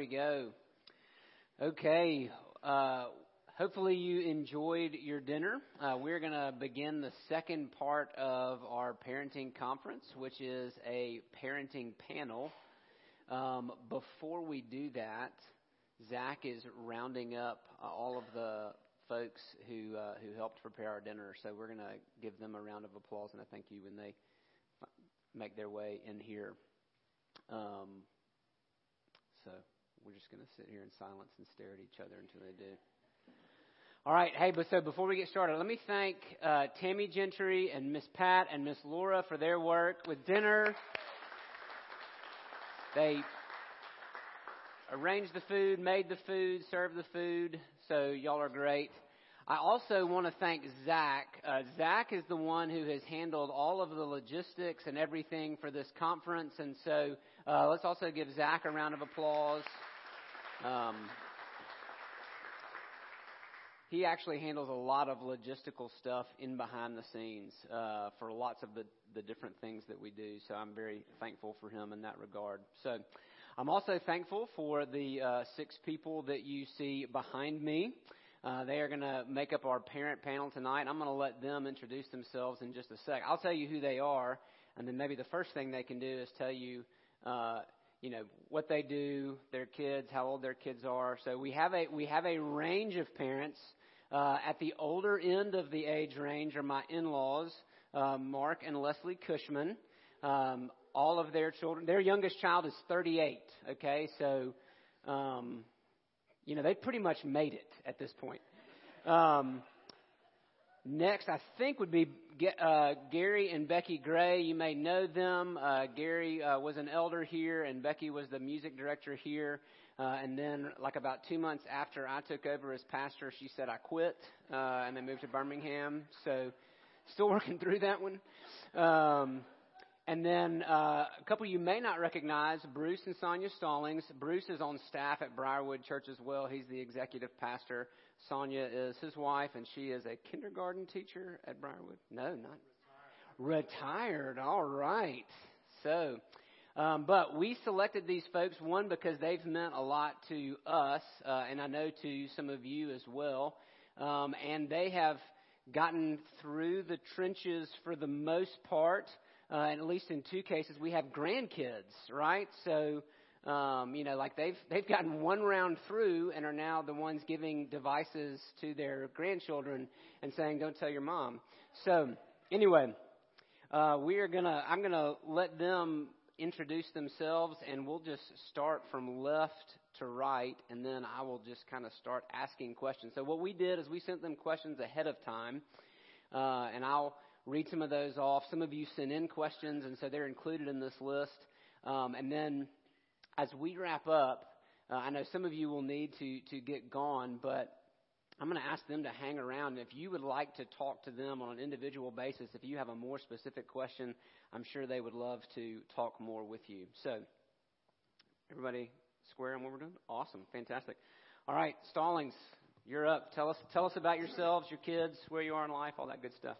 we go. Okay. Uh, hopefully you enjoyed your dinner. Uh, we're going to begin the second part of our parenting conference, which is a parenting panel. Um, before we do that, Zach is rounding up uh, all of the folks who uh, who helped prepare our dinner. So we're going to give them a round of applause and a thank you when they make their way in here. Um, so we're just going to sit here in silence and stare at each other until they do. All right, hey, but so before we get started, let me thank uh, Tammy Gentry and Miss Pat and Miss Laura for their work with dinner. They arranged the food, made the food, served the food, so y'all are great. I also want to thank Zach. Uh, Zach is the one who has handled all of the logistics and everything for this conference, and so uh, let's also give Zach a round of applause. Um, he actually handles a lot of logistical stuff in behind the scenes uh, for lots of the, the different things that we do. So I'm very thankful for him in that regard. So I'm also thankful for the uh, six people that you see behind me. Uh, they are going to make up our parent panel tonight. I'm going to let them introduce themselves in just a sec. I'll tell you who they are, and then maybe the first thing they can do is tell you, uh, you know, what they do, their kids, how old their kids are. So we have a we have a range of parents. Uh, at the older end of the age range are my in-laws, uh, Mark and Leslie Cushman. Um, all of their children, their youngest child is 38. Okay, so um, you know, they pretty much made it at this point. Um, next, I think would be uh, Gary and Becky Gray. You may know them. Uh, Gary uh, was an elder here, and Becky was the music director here. Uh, and then, like about two months after I took over as pastor, she said I quit, uh, and they moved to Birmingham. So, still working through that one. Um, and then uh, a couple you may not recognize, Bruce and Sonia Stallings. Bruce is on staff at Briarwood Church as well. He's the executive pastor. Sonia is his wife, and she is a kindergarten teacher at Briarwood. No, not retired. retired. All right. So, um, but we selected these folks one because they've meant a lot to us, uh, and I know to some of you as well. Um, and they have gotten through the trenches for the most part uh, and at least in two cases, we have grandkids, right? So, um, you know, like they've they've gotten one round through and are now the ones giving devices to their grandchildren and saying, "Don't tell your mom." So, anyway, uh, we are gonna I'm gonna let them introduce themselves, and we'll just start from left to right, and then I will just kind of start asking questions. So, what we did is we sent them questions ahead of time, uh, and I'll read some of those off. Some of you sent in questions, and so they're included in this list. Um, and then as we wrap up, uh, I know some of you will need to, to get gone, but I'm going to ask them to hang around. And If you would like to talk to them on an individual basis, if you have a more specific question, I'm sure they would love to talk more with you. So, everybody square on what we're doing? Awesome. Fantastic. All right, Stallings, you're up. Tell us, tell us about yourselves, your kids, where you are in life, all that good stuff.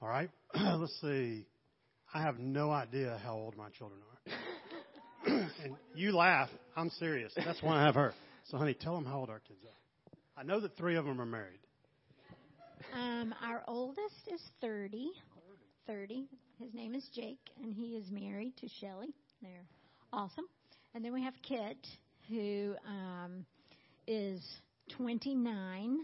All right. Let's see. I have no idea how old my children are. and you laugh. I'm serious. That's why I have her. So, honey, tell them how old our kids are. I know that three of them are married. Um, our oldest is 30. 30. His name is Jake, and he is married to Shelly. They're awesome. And then we have Kit, who um, is 29.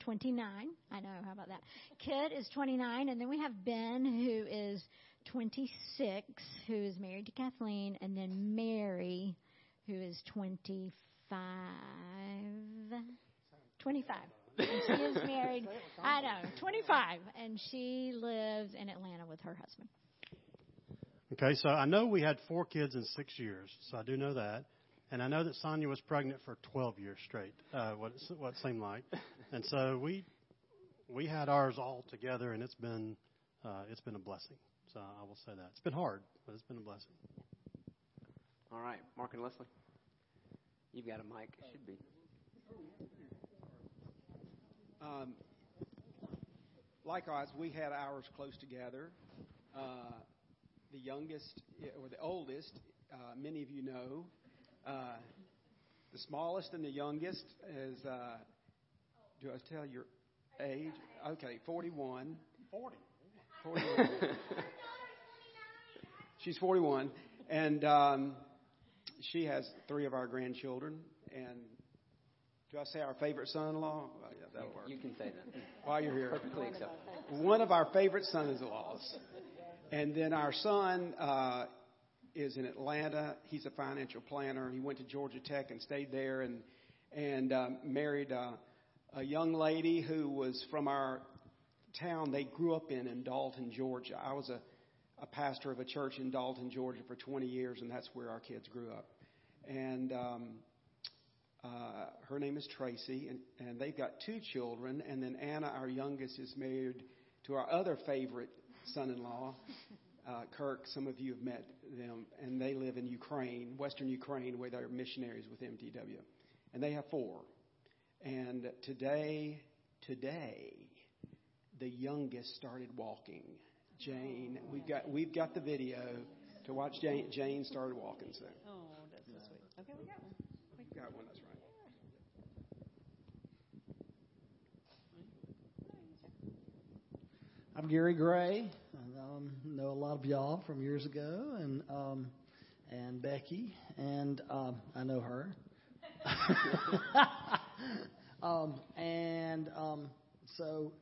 29. I know. How about that? Kit is 29, and then we have Ben, who is 26, who is married to Kathleen, and then Mary, who is 25. 25. And she is married. I know, 25, and she lives in Atlanta with her husband. Okay, so I know we had four kids in six years, so I do know that. And I know that Sonia was pregnant for 12 years straight, uh, what, it, what it seemed like. And so we we had ours all together, and it's been uh, it's been a blessing. So I will say that it's been hard, but it's been a blessing. All right, Mark and Leslie, you've got a mic. It should be. Um, likewise, we had ours close together. Uh, the youngest or the oldest, uh, many of you know, uh, the smallest and the youngest is. Uh, do I tell your age? Okay, 41. 40. 41. She's 41, and um, she has three of our grandchildren. And do I say our favorite son-in-law? Yeah, that'll work. You can say that. While you're here, Perfectly acceptable. one of our favorite sons-in-laws, and then our son uh, is in Atlanta. He's a financial planner. He went to Georgia Tech and stayed there, and and um, married uh, a young lady who was from our town they grew up in in Dalton, Georgia. I was a a pastor of a church in Dalton, Georgia for 20 years, and that's where our kids grew up. And um, uh, her name is Tracy, and, and they've got two children. And then Anna, our youngest, is married to our other favorite son in law, uh, Kirk. Some of you have met them, and they live in Ukraine, Western Ukraine, where they're missionaries with MTW. And they have four. And today, today, the youngest started walking. Jane. We've got we've got the video to watch Jane. Jane started walking. So Oh, that's so sweet. Okay, we got one. we've got one. That's right. I'm Gary Gray. I um, know a lot of y'all from years ago, and um, and Becky, and um, I know her. um, and um, so,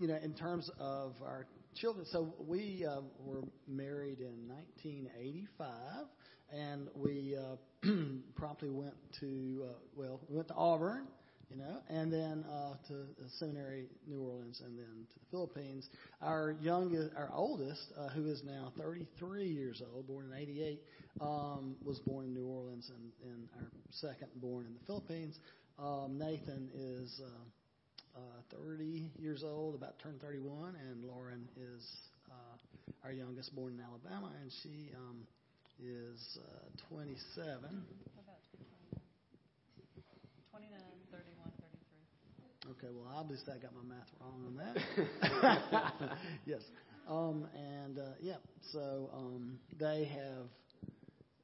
you know, in terms of our children, so we uh, were married in 1985, and we uh, promptly went to uh, well, we went to Auburn you know, and then uh, to the seminary, New Orleans, and then to the Philippines. Our youngest, our oldest, uh, who is now 33 years old, born in '88, um, was born in New Orleans, and, and our second born in the Philippines. Um, Nathan is uh, uh, 30 years old, about to turn 31, and Lauren is uh, our youngest, born in Alabama, and she um, is uh, 27. About 29, 31, 33. Okay, well, obviously I got my math wrong on that. yes. Um, and uh, yeah, so um, they have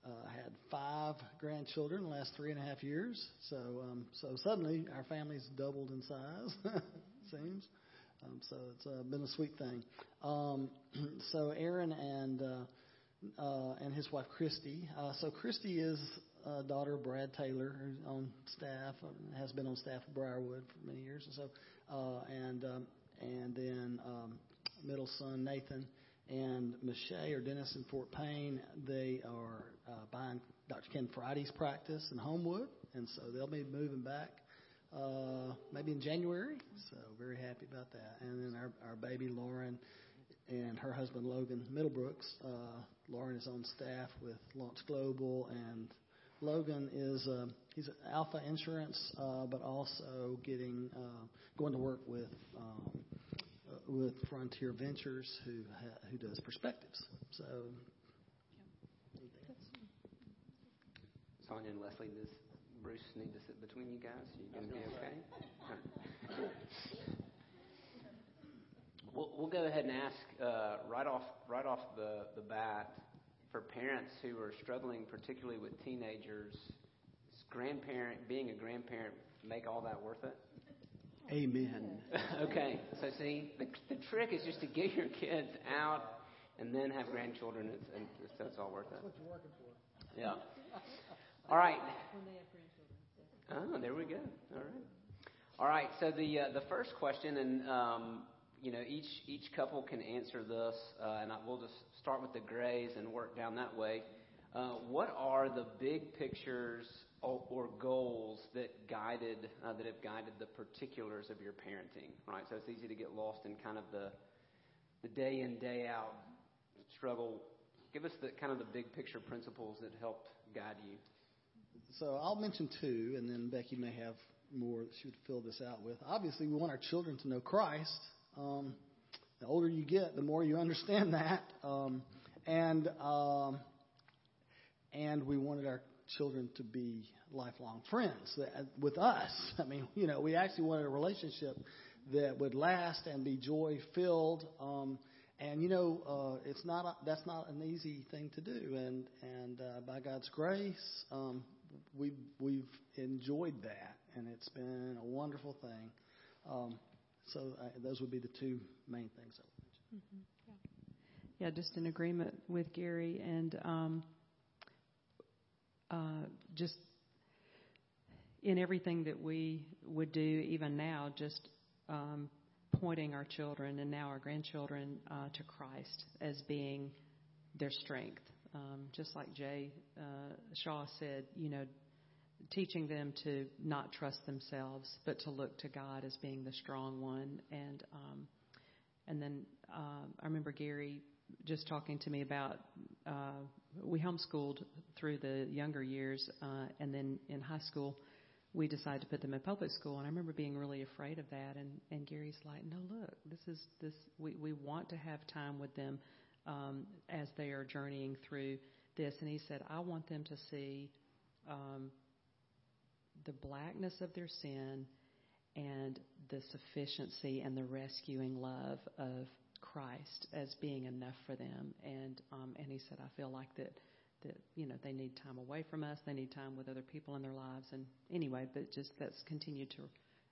uh, had five grandchildren in the last three and a half years. So um, so suddenly our family's doubled in size. it seems. Um, so it's uh, been a sweet thing. Um, so Aaron and uh, uh, and his wife Christy. Uh, so Christy is uh, daughter of Brad Taylor, who's on staff, uh, has been on staff at Briarwood for many years. And so, uh, and um, and then um, middle son Nathan and Michelle or Dennis in Fort Payne. They are uh, buying Dr. Ken Friday's practice in Homewood, and so they'll be moving back uh, maybe in January. So very happy about that. And then our our baby Lauren and her husband Logan Middlebrooks. Uh, Lauren is on staff with Launch Global, and Logan is uh, he's at Alpha Insurance, uh, but also getting uh, going to work with um, uh, with Frontier Ventures, who ha- who does perspectives. So. Sonia and Leslie, does Bruce need to sit between you guys? Are You going to be okay? We'll, we'll go ahead and ask uh, right off right off the, the bat for parents who are struggling, particularly with teenagers. Is grandparent being a grandparent make all that worth it? Amen. okay, so see, the, the trick is just to get your kids out and then have grandchildren, it's, and it's, so it's all worth it. That's what you're working for. Yeah. All right. Oh, there we go. All right. All right. So the uh, the first question, and um, you know, each each couple can answer this, uh, and I, we'll just start with the Grays and work down that way. Uh, what are the big pictures or, or goals that guided uh, that have guided the particulars of your parenting? Right. So it's easy to get lost in kind of the the day in day out struggle. Give us the kind of the big picture principles that helped guide you. So I'll mention two, and then Becky may have more that she would fill this out with. Obviously, we want our children to know Christ. Um, the older you get, the more you understand that, um, and um, and we wanted our children to be lifelong friends with us. I mean, you know, we actually wanted a relationship that would last and be joy filled. Um, and you know, uh, it's not a, that's not an easy thing to do. And and uh, by God's grace, um, we've we've enjoyed that, and it's been a wonderful thing. Um, so uh, those would be the two main things. I would mention. Yeah, just in agreement with Gary and um, uh, just in everything that we would do, even now, just um, pointing our children and now our grandchildren uh, to Christ as being their strength. Um, just like Jay uh, Shaw said, you know, teaching them to not trust themselves, but to look to God as being the strong one. And um, and then uh, I remember Gary just talking to me about uh, we homeschooled through the younger years, uh, and then in high school we decided to put them in public school. And I remember being really afraid of that. And and Gary's like, no, look, this is this we we want to have time with them um, as they are journeying through this. And he said, I want them to see. Um, the blackness of their sin and the sufficiency and the rescuing love of Christ as being enough for them. And um, and he said, I feel like that that you know they need time away from us, they need time with other people in their lives. And anyway, but just that's continued to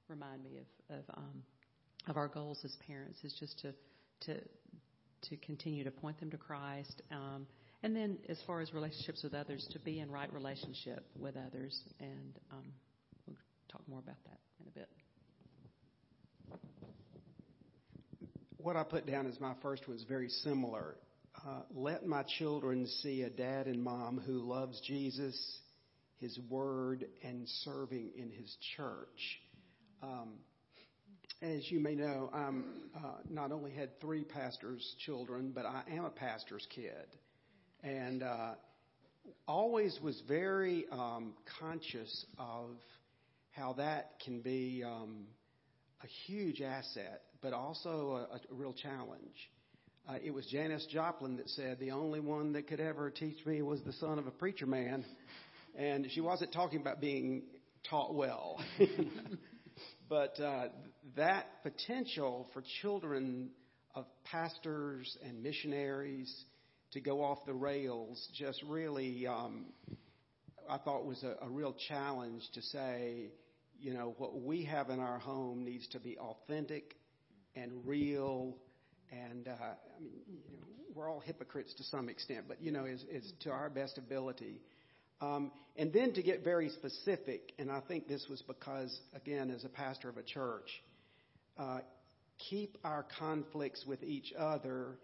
remind me of of um, of our goals as parents is just to to to continue to point them to Christ. Um, and then, as far as relationships with others, to be in right relationship with others, and um, we'll talk more about that in a bit. What I put down as my first was very similar. Uh, let my children see a dad and mom who loves Jesus, His Word, and serving in His church. Um, as you may know, I'm uh, not only had three pastors' children, but I am a pastor's kid and uh, always was very um, conscious of how that can be um, a huge asset, but also a, a real challenge. Uh, it was Janis Joplin that said, The only one that could ever teach me was the son of a preacher man. And she wasn't talking about being taught well. but uh, that potential for children of pastors and missionaries to go off the rails just really, um, I thought was a, a real challenge to say, you know, what we have in our home needs to be authentic and real. And uh, I mean, you know, we're all hypocrites to some extent, but you know, is, to our best ability. Um, and then to get very specific, and I think this was because, again, as a pastor of a church, uh, keep our conflicts with each other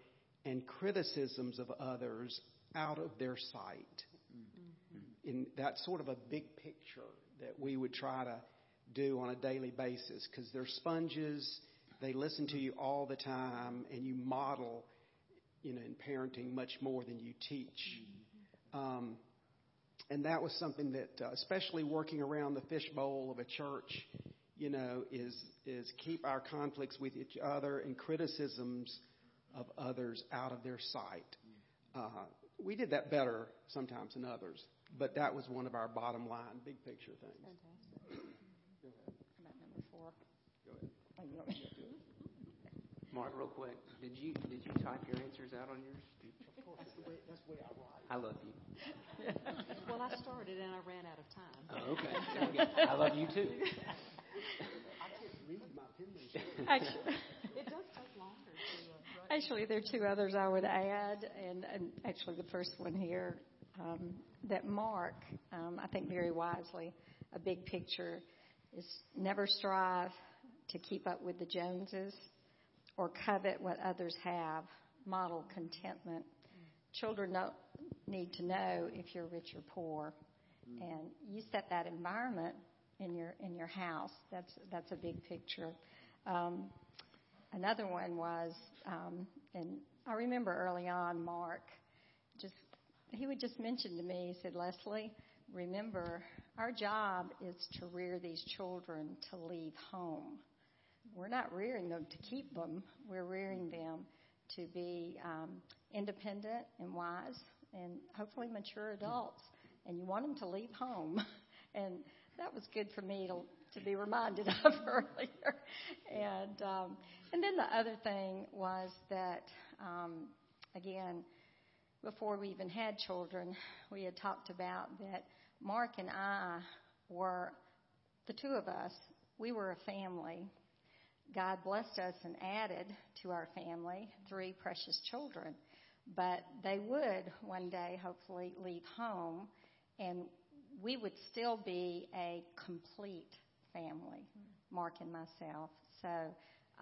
and criticisms of others out of their sight. Mm-hmm. And that's sort of a big picture that we would try to do on a daily basis because they're sponges. They listen to you all the time, and you model, you know, in parenting much more than you teach. Mm-hmm. Um, and that was something that, uh, especially working around the fishbowl of a church, you know, is is keep our conflicts with each other and criticisms of others out of their sight. Uh, we did that better sometimes than others, but that was one of our bottom line, big picture things. Fantastic. Go ahead. About number four. Go ahead. You want me to do it? Mark, real quick, did you did you type your answers out on yours? Of course, that's the way, that's the way I write. I love you. well, I started and I ran out of time. Oh, okay. I love you too. I can't read my penmanship. Actually, It does take longer to actually, there are two others I would add, and, and actually the first one here um, that Mark, um, I think very wisely, a big picture is never strive to keep up with the Joneses or covet what others have. Model contentment. Children don't need to know if you're rich or poor, and you set that environment in your in your house. That's that's a big picture. Um, another one was, um, and I remember early on, Mark, just he would just mention to me, he said, Leslie, remember, our job is to rear these children to leave home. We're not rearing them to keep them. We're rearing them to be um, independent and wise and hopefully mature adults. And you want them to leave home. and that was good for me to, to be reminded of earlier. And um, and then the other thing was that um, again, before we even had children, we had talked about that Mark and I were, the two of us, we were a family. God blessed us and added to our family three precious children. But they would one day hopefully leave home and we would still be a complete family, Mark and myself. So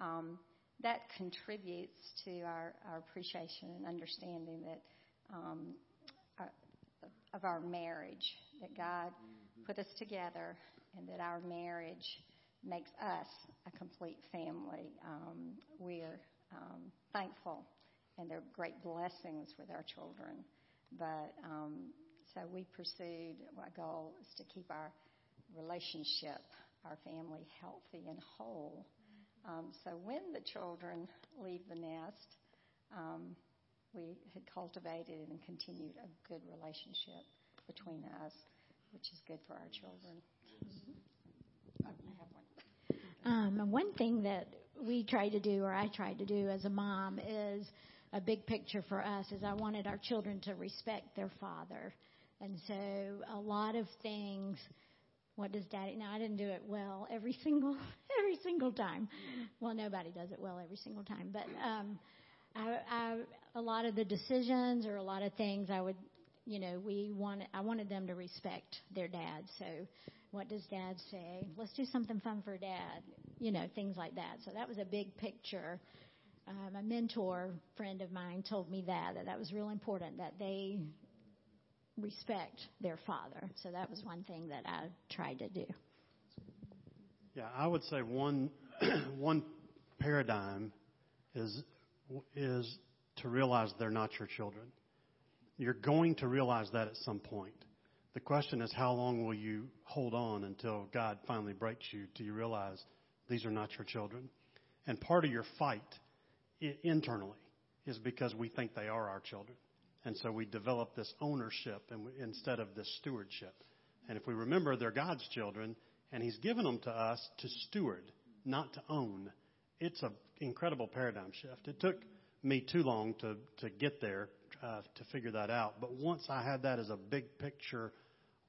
um, that contributes to our, our appreciation and understanding that um, our, of our marriage, that God put us together, and that our marriage makes us a complete family. Um, we're um, thankful, and they're great blessings with our children. But um, so we pursued our goal is to keep our relationship, our family healthy and whole. Um, so when the children leave the nest, um, we had cultivated and continued a good relationship between us, which is good for our children. Mm-hmm. Have one. Um, one thing that we try to do, or I tried to do as a mom, is a big picture for us. Is I wanted our children to respect their father, and so a lot of things what does daddy now i didn't do it well every single every single time. Well nobody does it well every single time but um I, I a lot of the decisions or a lot of things i would you know we wanted i wanted them to respect their dad. So what does dad say? Let's do something fun for dad you know things like that. So that was a big picture. Um, a mentor friend of mine told me that that that was real important that they respect their father. So that was one thing that I tried to do. Yeah, I would say one one paradigm is is to realize they're not your children. You're going to realize that at some point. The question is how long will you hold on until God finally breaks you till you realize these are not your children? And part of your fight internally is because we think they are our children. And so we develop this ownership instead of this stewardship. And if we remember, they're God's children, and He's given them to us to steward, not to own. It's an incredible paradigm shift. It took me too long to, to get there uh, to figure that out. But once I had that as a big picture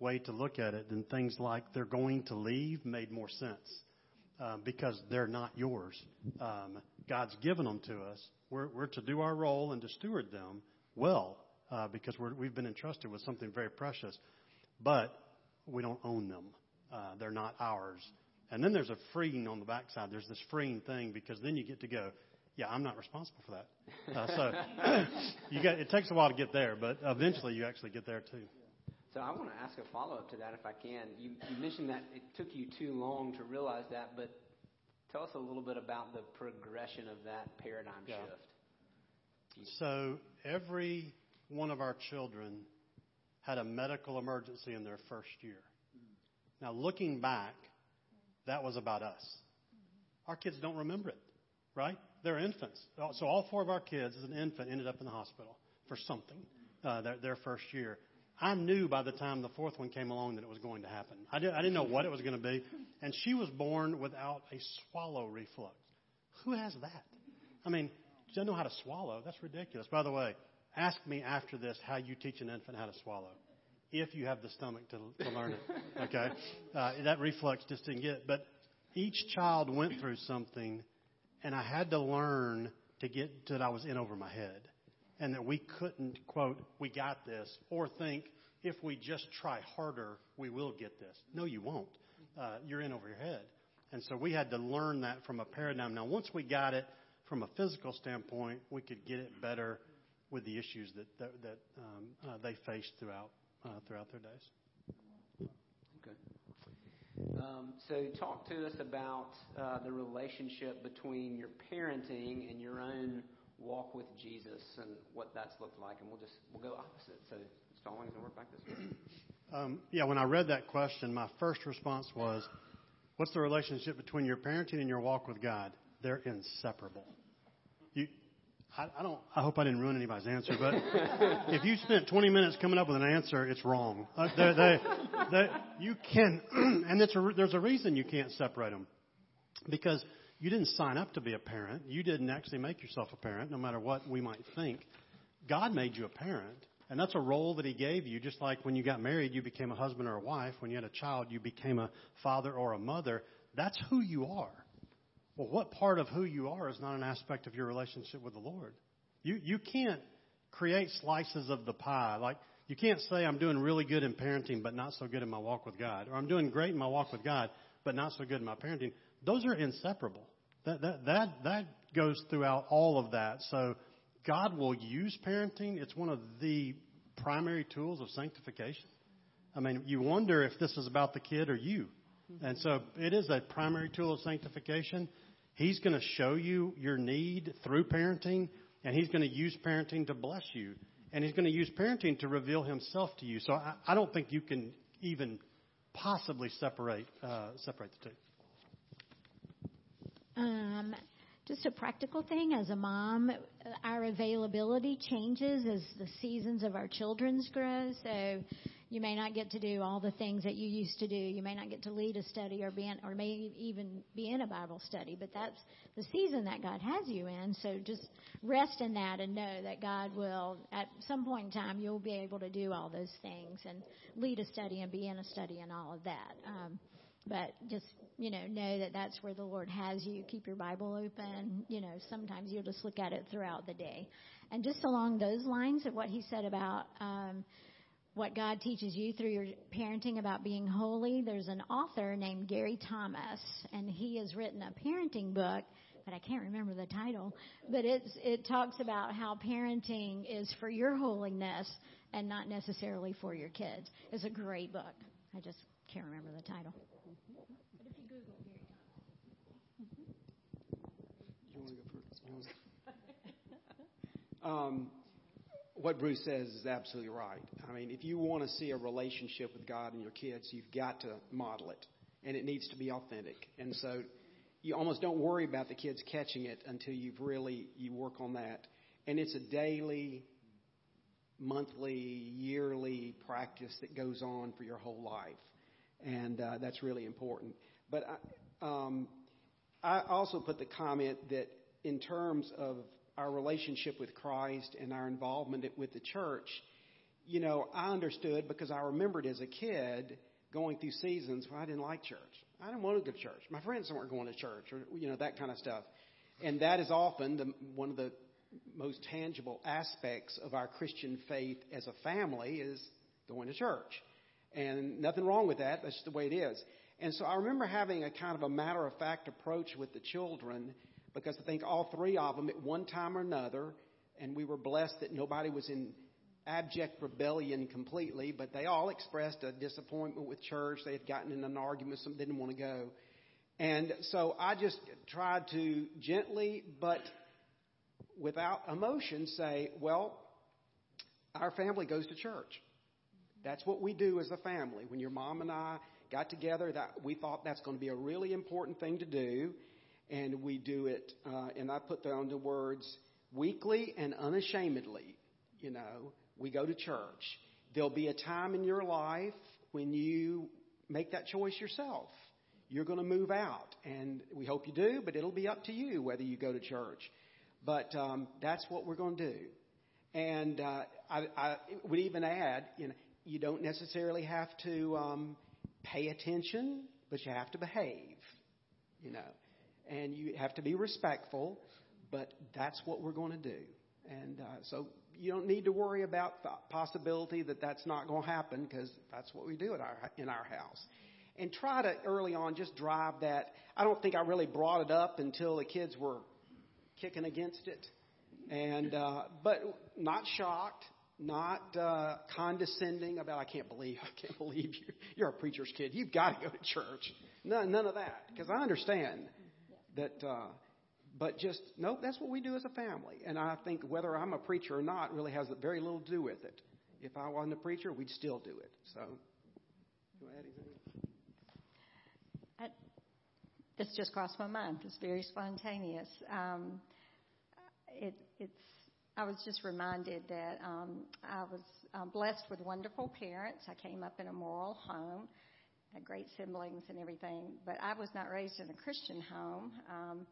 way to look at it, then things like they're going to leave made more sense uh, because they're not yours. Um, God's given them to us. We're, we're to do our role and to steward them well uh, because we're, we've been entrusted with something very precious, but we don't own them. Uh, they're not ours. And then there's a freeing on the backside. There's this freeing thing because then you get to go, yeah, I'm not responsible for that. Uh, so you get, it takes a while to get there, but eventually you actually get there too. So I want to ask a follow up to that if I can. You, you mentioned that it took you too long to realize that, but tell us a little bit about the progression of that paradigm yeah. shift. So every one of our children had a medical emergency in their first year. Now, looking back, that was about us. Our kids don't remember it, right? They're infants. So all four of our kids, as an infant, ended up in the hospital for something uh, their, their first year. I knew by the time the fourth one came along that it was going to happen. I, did, I didn't know what it was going to be. And she was born without a swallow reflex. Who has that? I mean, doesn't know how to swallow. That's ridiculous. By the way, Ask me after this how you teach an infant how to swallow, if you have the stomach to, to learn it. Okay, uh, that reflex just didn't get it. But each child went through something, and I had to learn to get that I was in over my head, and that we couldn't quote we got this or think if we just try harder we will get this. No, you won't. Uh, you're in over your head. And so we had to learn that from a paradigm. Now, once we got it from a physical standpoint, we could get it better with the issues that that, that um, uh, they faced throughout uh, throughout their days. Okay. Um, so, talk to us about uh, the relationship between your parenting and your own walk with Jesus, and what that's looked like. And we'll just we'll go opposite. So, Stallings and work back this way. Um, yeah, when I read that question, my first response was, "What's the relationship between your parenting and your walk with God? They're inseparable." You I, I don't. I hope I didn't ruin anybody's answer, but if you spent 20 minutes coming up with an answer, it's wrong. Uh, they, they, they, you can, and it's a, there's a reason you can't separate them, because you didn't sign up to be a parent. You didn't actually make yourself a parent, no matter what we might think. God made you a parent, And that's a role that He gave you, just like when you got married, you became a husband or a wife. When you had a child, you became a father or a mother. That's who you are. Well, what part of who you are is not an aspect of your relationship with the Lord? You, you can't create slices of the pie. Like, you can't say, I'm doing really good in parenting, but not so good in my walk with God. Or I'm doing great in my walk with God, but not so good in my parenting. Those are inseparable. That, that, that, that goes throughout all of that. So, God will use parenting. It's one of the primary tools of sanctification. I mean, you wonder if this is about the kid or you. And so it is a primary tool of sanctification. He's going to show you your need through parenting, and he's going to use parenting to bless you. And he's going to use parenting to reveal himself to you. So I, I don't think you can even possibly separate uh, separate the two. Um, just a practical thing as a mom, our availability changes as the seasons of our children's grow. So you may not get to do all the things that you used to do. You may not get to lead a study or be in, or may even be in a Bible study, but that's the season that God has you in. So just rest in that and know that God will, at some point in time, you'll be able to do all those things and lead a study and be in a study and all of that. Um, but just you know know that that's where the lord has you keep your bible open you know sometimes you'll just look at it throughout the day and just along those lines of what he said about um what god teaches you through your parenting about being holy there's an author named gary thomas and he has written a parenting book but I can't remember the title. But it's it talks about how parenting is for your holiness and not necessarily for your kids. It's a great book. I just can't remember the title. But if you Google Gary Thomas. Um, what Bruce says is absolutely right. I mean, if you want to see a relationship with God and your kids, you've got to model it, and it needs to be authentic. And so, you almost don't worry about the kids catching it until you've really you work on that. And it's a daily, monthly, yearly practice that goes on for your whole life, and uh, that's really important. But I, um, I also put the comment that in terms of our relationship with Christ and our involvement with the church, you know, I understood because I remembered as a kid going through seasons where I didn't like church. I didn't want to go to church. My friends weren't going to church, or you know that kind of stuff. And that is often the, one of the most tangible aspects of our Christian faith as a family is going to church. And nothing wrong with that. That's just the way it is. And so I remember having a kind of a matter of fact approach with the children because I think all three of them at one time or another, and we were blessed that nobody was in abject rebellion completely, but they all expressed a disappointment with church. They had gotten in an argument, some didn't want to go. And so I just tried to gently, but without emotion, say, well, our family goes to church. That's what we do as a family. When your mom and I got together, that we thought that's going to be a really important thing to do and we do it, uh, and I put down the words weekly and unashamedly. You know, we go to church. There'll be a time in your life when you make that choice yourself. You're going to move out, and we hope you do, but it'll be up to you whether you go to church. But um, that's what we're going to do. And uh, I, I would even add, you know, you don't necessarily have to um, pay attention, but you have to behave. You know, and you have to be respectful, but that's what we're going to do. And uh, so you don't need to worry about the possibility that that's not going to happen because that's what we do at our, in our house. And try to early on just drive that. I don't think I really brought it up until the kids were kicking against it, and uh, but not shocked, not uh, condescending about. I can't believe I can't believe you. You're a preacher's kid. You've got to go to church. None, none of that because I understand that, uh, but just, nope, that's what we do as a family. And I think whether I'm a preacher or not really has very little to do with it. If I wasn't a preacher, we'd still do it. So, anything? I, this just crossed my mind. It's very spontaneous. Um, it, it's. I was just reminded that um, I was um, blessed with wonderful parents. I came up in a moral home great siblings and everything, but I was not raised in a Christian home. Um,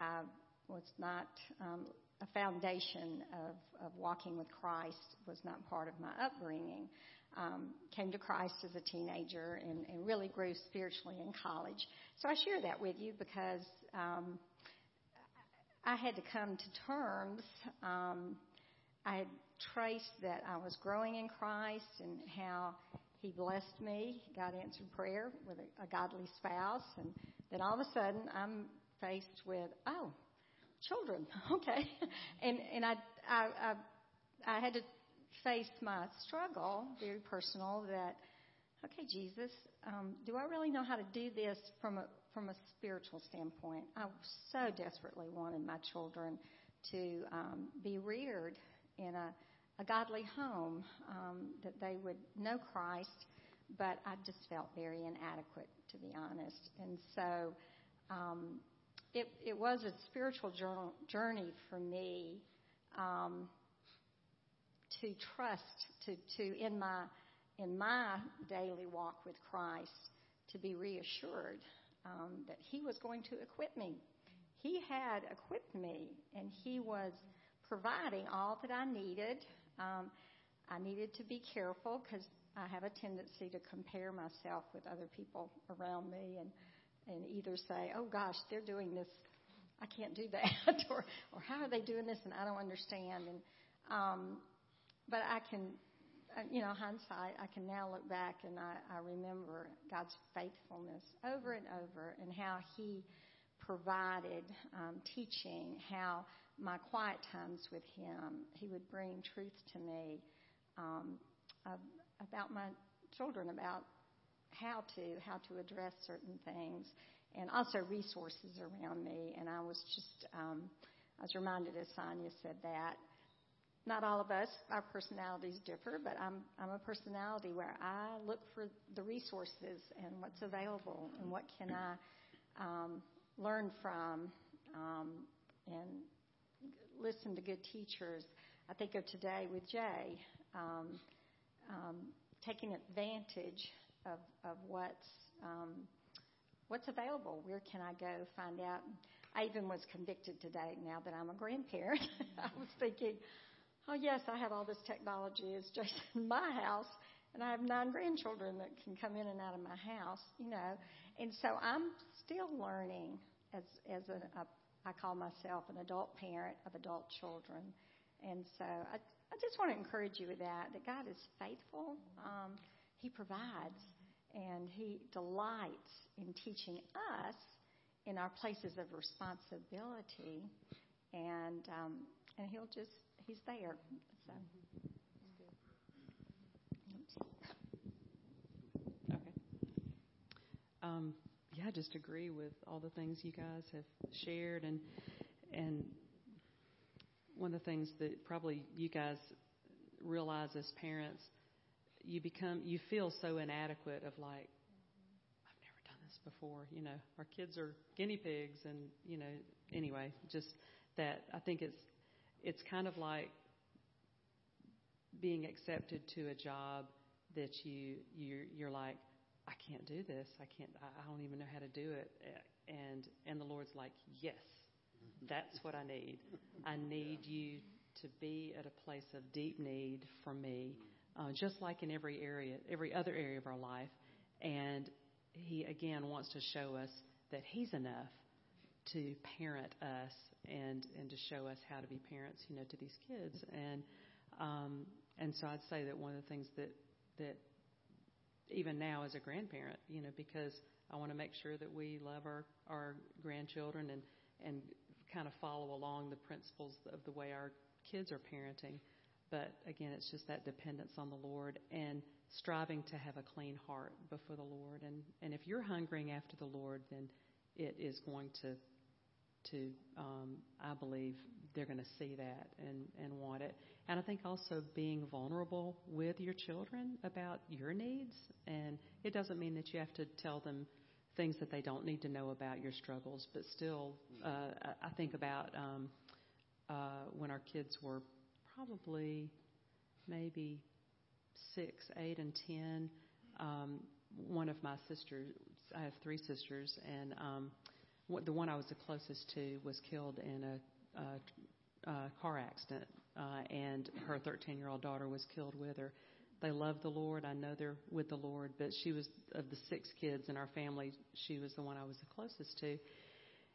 I was not um, a foundation of, of walking with Christ was not part of my upbringing. Um, came to Christ as a teenager and, and really grew spiritually in college. So I share that with you because um, I had to come to terms. Um, I had traced that I was growing in Christ and how He blessed me. God answered prayer with a, a godly spouse, and then all of a sudden I'm faced with, oh, children, okay, and and I I I, I had to face my struggle, very personal, that okay, Jesus, um, do I really know how to do this from a from a spiritual standpoint? I so desperately wanted my children to um, be reared in a, a godly home, um, that they would know Christ, but I just felt very inadequate, to be honest. And so um, it, it was a spiritual journey for me um, to trust, to, to in my in my daily walk with Christ, to be reassured um, that He was going to equip me. He had equipped me, and He was providing all that I needed. Um, I needed to be careful because I have a tendency to compare myself with other people around me and and either say, "Oh gosh, they're doing this, I can't do that," or or how are they doing this and I don't understand. And um, but I can, uh, you know, hindsight, I can now look back and I, I remember God's faithfulness over and over and how He provided um, teaching, how my quiet times with Him, He would bring truth to me um, about my children, about how to how to address certain things, and also resources around me. And I was just um, I was reminded as Sonia said that not all of us our personalities differ, but I'm I'm a personality where I look for the resources and what's available and what can I um, learn from um, and listen to good teachers. I think of today with Jay. Um, um, taking advantage of, of what's um, what's available. Where can I go find out? I even was convicted today. Now that I'm a grandparent, I was thinking, oh yes, I have all this technology. It's just in my house, and I have nine grandchildren that can come in and out of my house. You know, and so I'm still learning as as a, a I call myself an adult parent of adult children, and so I I just want to encourage you with that. That God is faithful. Um, he provides, and He delights in teaching us in our places of responsibility, and um, and He'll just He's there. So. Um, yeah, I just agree with all the things you guys have shared, and and one of the things that probably you guys realize as parents you become you feel so inadequate of like I've never done this before. You know, our kids are guinea pigs, and you know, anyway, just that I think it's it's kind of like being accepted to a job that you you're, you're like I can't do this. I can't. I don't even know how to do it. And and the Lord's like, yes, that's what I need. I need you to be at a place of deep need for me uh, just like in every area, every other area of our life. And He again wants to show us that He's enough to parent us and and to show us how to be parents, you know, to these kids. And um, and so I'd say that one of the things that that even now as a grandparent, you know, because I want to make sure that we love our our grandchildren and and kind of follow along the principles of the way our kids are parenting. But again, it's just that dependence on the Lord and striving to have a clean heart before the Lord. And, and if you're hungering after the Lord, then it is going to, to um, I believe, they're going to see that and, and want it. And I think also being vulnerable with your children about your needs. And it doesn't mean that you have to tell them things that they don't need to know about your struggles, but still, uh, I think about um, uh, when our kids were probably maybe six, eight, and ten. Um, one of my sisters, I have three sisters, and um, the one I was the closest to was killed in a, a uh, car accident, uh, and her 13 year old daughter was killed with her. They love the Lord. I know they're with the Lord, but she was of the six kids in our family. She was the one I was the closest to.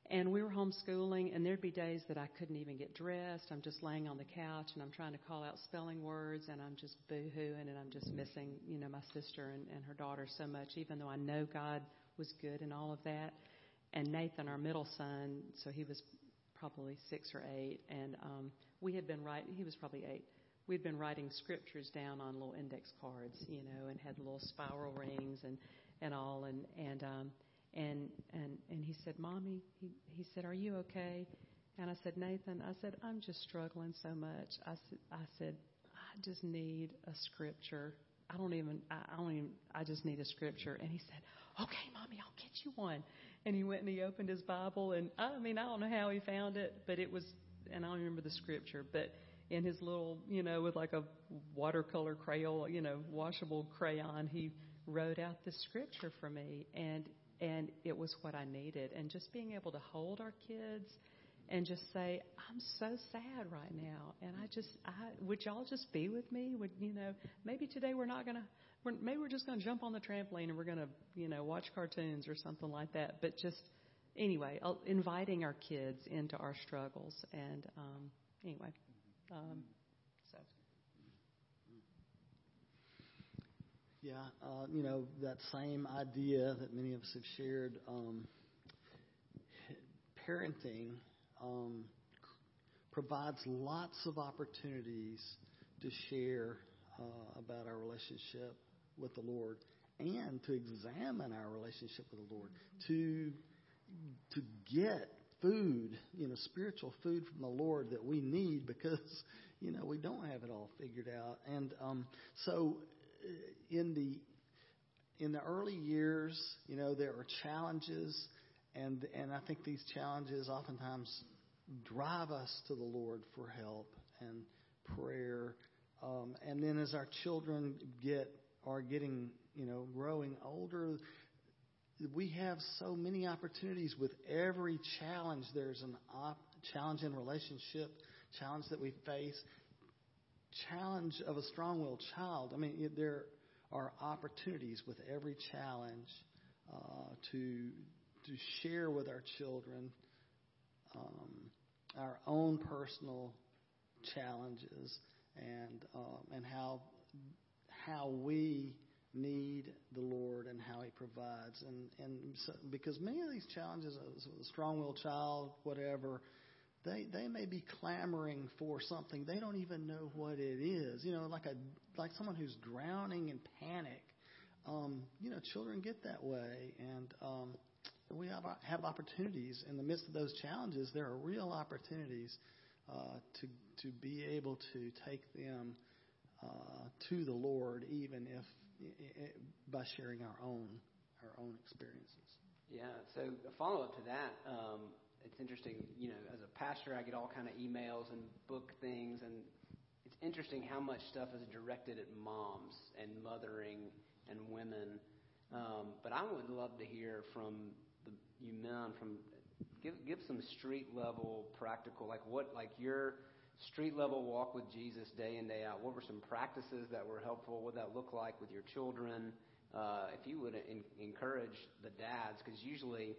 And we were homeschooling, and there'd be days that I couldn't even get dressed. I'm just laying on the couch, and I'm trying to call out spelling words, and I'm just boo-hooing, and I'm just missing, you know, my sister and, and her daughter so much, even though I know God was good and all of that. And Nathan, our middle son, so he was probably six or eight, and um, we had been writing. He was probably eight. We'd been writing scriptures down on little index cards, you know, and had little spiral rings and and all, and and um, and and and he said, "Mommy," he he said, "Are you okay?" And I said, "Nathan," I said, "I'm just struggling so much." I said, "I said I just need a scripture. I don't even I don't even I just need a scripture." And he said, "Okay, mommy, I'll get you one." And he went and he opened his Bible, and I mean I don't know how he found it, but it was, and I don't remember the scripture, but in his little, you know, with like a watercolor crayon, you know, washable crayon, he wrote out the scripture for me, and and it was what I needed. And just being able to hold our kids and just say, I'm so sad right now, and I just, I would y'all just be with me? Would you know? Maybe today we're not gonna, we're, maybe we're just gonna jump on the trampoline and we're gonna, you know, watch cartoons or something like that. But just anyway, uh, inviting our kids into our struggles, and um, anyway, um, so. Yeah, uh, you know, that same idea that many of us have shared, um, parenting um, provides lots of opportunities to share uh, about our relationship with the Lord and to examine our relationship with the Lord, to to get food, you know, spiritual food from the Lord that we need because you know we don't have it all figured out, and um, so in the in the early years, you know, there are challenges, and and I think these challenges oftentimes drive us to the Lord for help and prayer. Um, and then as our children get are getting, you know, growing older, we have so many opportunities with every challenge. There's an op- challenge in relationship, challenge that we face, challenge of a strong-willed child. I mean, there are opportunities with every challenge uh, to to share with our children um, our own personal challenges and um, and how how we need the Lord and how He provides and and so, because many of these challenges, a strong-willed child, whatever, they they may be clamoring for something they don't even know what it is. You know, like a like someone who's drowning in panic. Um, you know, children get that way, and um, we have have opportunities in the midst of those challenges. There are real opportunities uh, to to be able to take them uh, to the Lord, even if by sharing our own our own experiences. Yeah. So a follow up to that. Um, it's interesting, you know, as a pastor, I get all kind of emails and book things, and it's interesting how much stuff is directed at moms and mothering and women. Um, but I would love to hear from the, you men from give give some street level practical, like what like your street level walk with Jesus day in day out. What were some practices that were helpful? What that look like with your children? Uh, if you would in, encourage the dads, because usually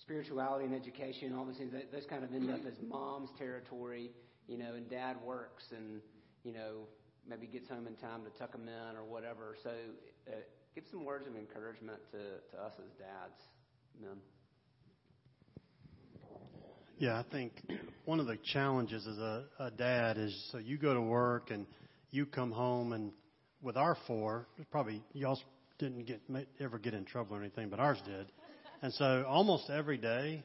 spirituality and education, all those things, those kind of end up as mom's territory, you know, and dad works and, you know, maybe gets home in time to tuck them in or whatever. So uh, give some words of encouragement to, to us as dads, men. Yeah, I think one of the challenges as a, a dad is so you go to work and you come home and with our four, probably y'all didn't get ever get in trouble or anything, but ours did. And so almost every day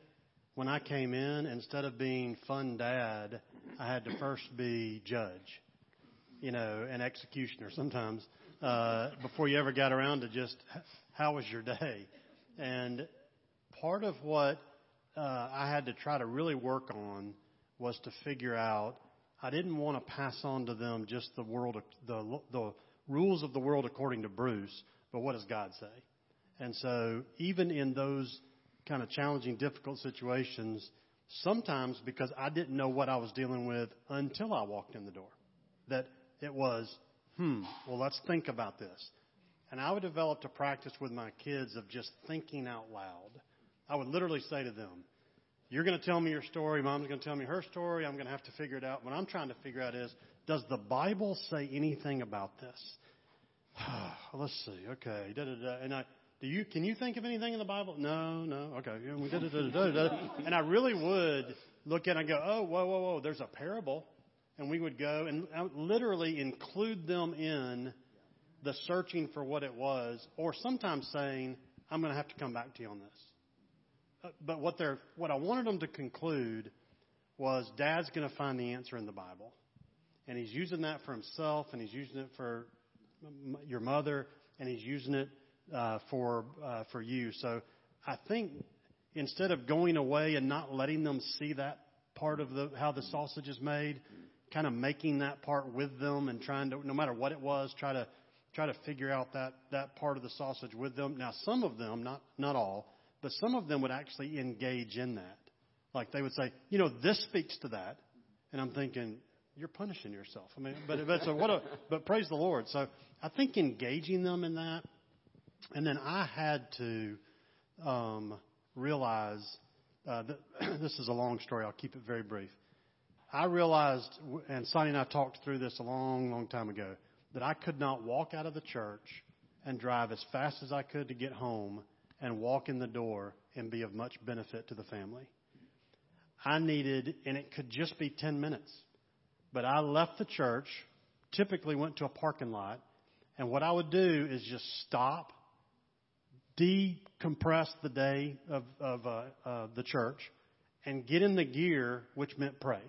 when I came in, instead of being fun dad, I had to first be judge, you know, and executioner sometimes, uh, before you ever got around to just, how was your day? And part of what uh, I had to try to really work on was to figure out I didn't want to pass on to them just the world, the the rules of the world according to Bruce, but what does God say? And so, even in those kind of challenging, difficult situations, Sometimes because I didn't know what I was dealing with until I walked in the door. That it was, hmm, well, let's think about this. And I would develop a practice with my kids of just thinking out loud. I would literally say to them, You're going to tell me your story. Mom's going to tell me her story. I'm going to have to figure it out. What I'm trying to figure out is, does the Bible say anything about this? Let's see. Okay. Da, da, da. And I, do you, can you think of anything in the Bible? No, no. Okay. Da, da, da, da, da. And I really would look at it and go, oh, whoa, whoa, whoa. There's a parable. And we would go and literally include them in the searching for what it was, or sometimes saying, I'm going to have to come back to you on this. But what they're, what I wanted them to conclude was Dad's going to find the answer in the Bible. And he's using that for himself, and he's using it for your mother, and he's using it uh, for uh, for you. So I think instead of going away and not letting them see that part of the how the sausage is made, kind of making that part with them and trying to, no matter what it was, try to try to figure out that that part of the sausage with them. Now, some of them, not not all, but some of them would actually engage in that. Like they would say, you know, this speaks to that, and I'm thinking, you're punishing yourself. I mean, but but so what? A, but praise the Lord. So I think engaging them in that, and then I had to um, realize uh, that this is a long story. I'll keep it very brief. I realized, and Sonny and I talked through this a long, long time ago that I could not walk out of the church and drive as fast as I could to get home and walk in the door and be of much benefit to the family. I needed, and it could just be 10 minutes, but I left the church, typically went to a parking lot, and what I would do is just stop, decompress the day of, of uh, uh, the church, and get in the gear, which meant pray.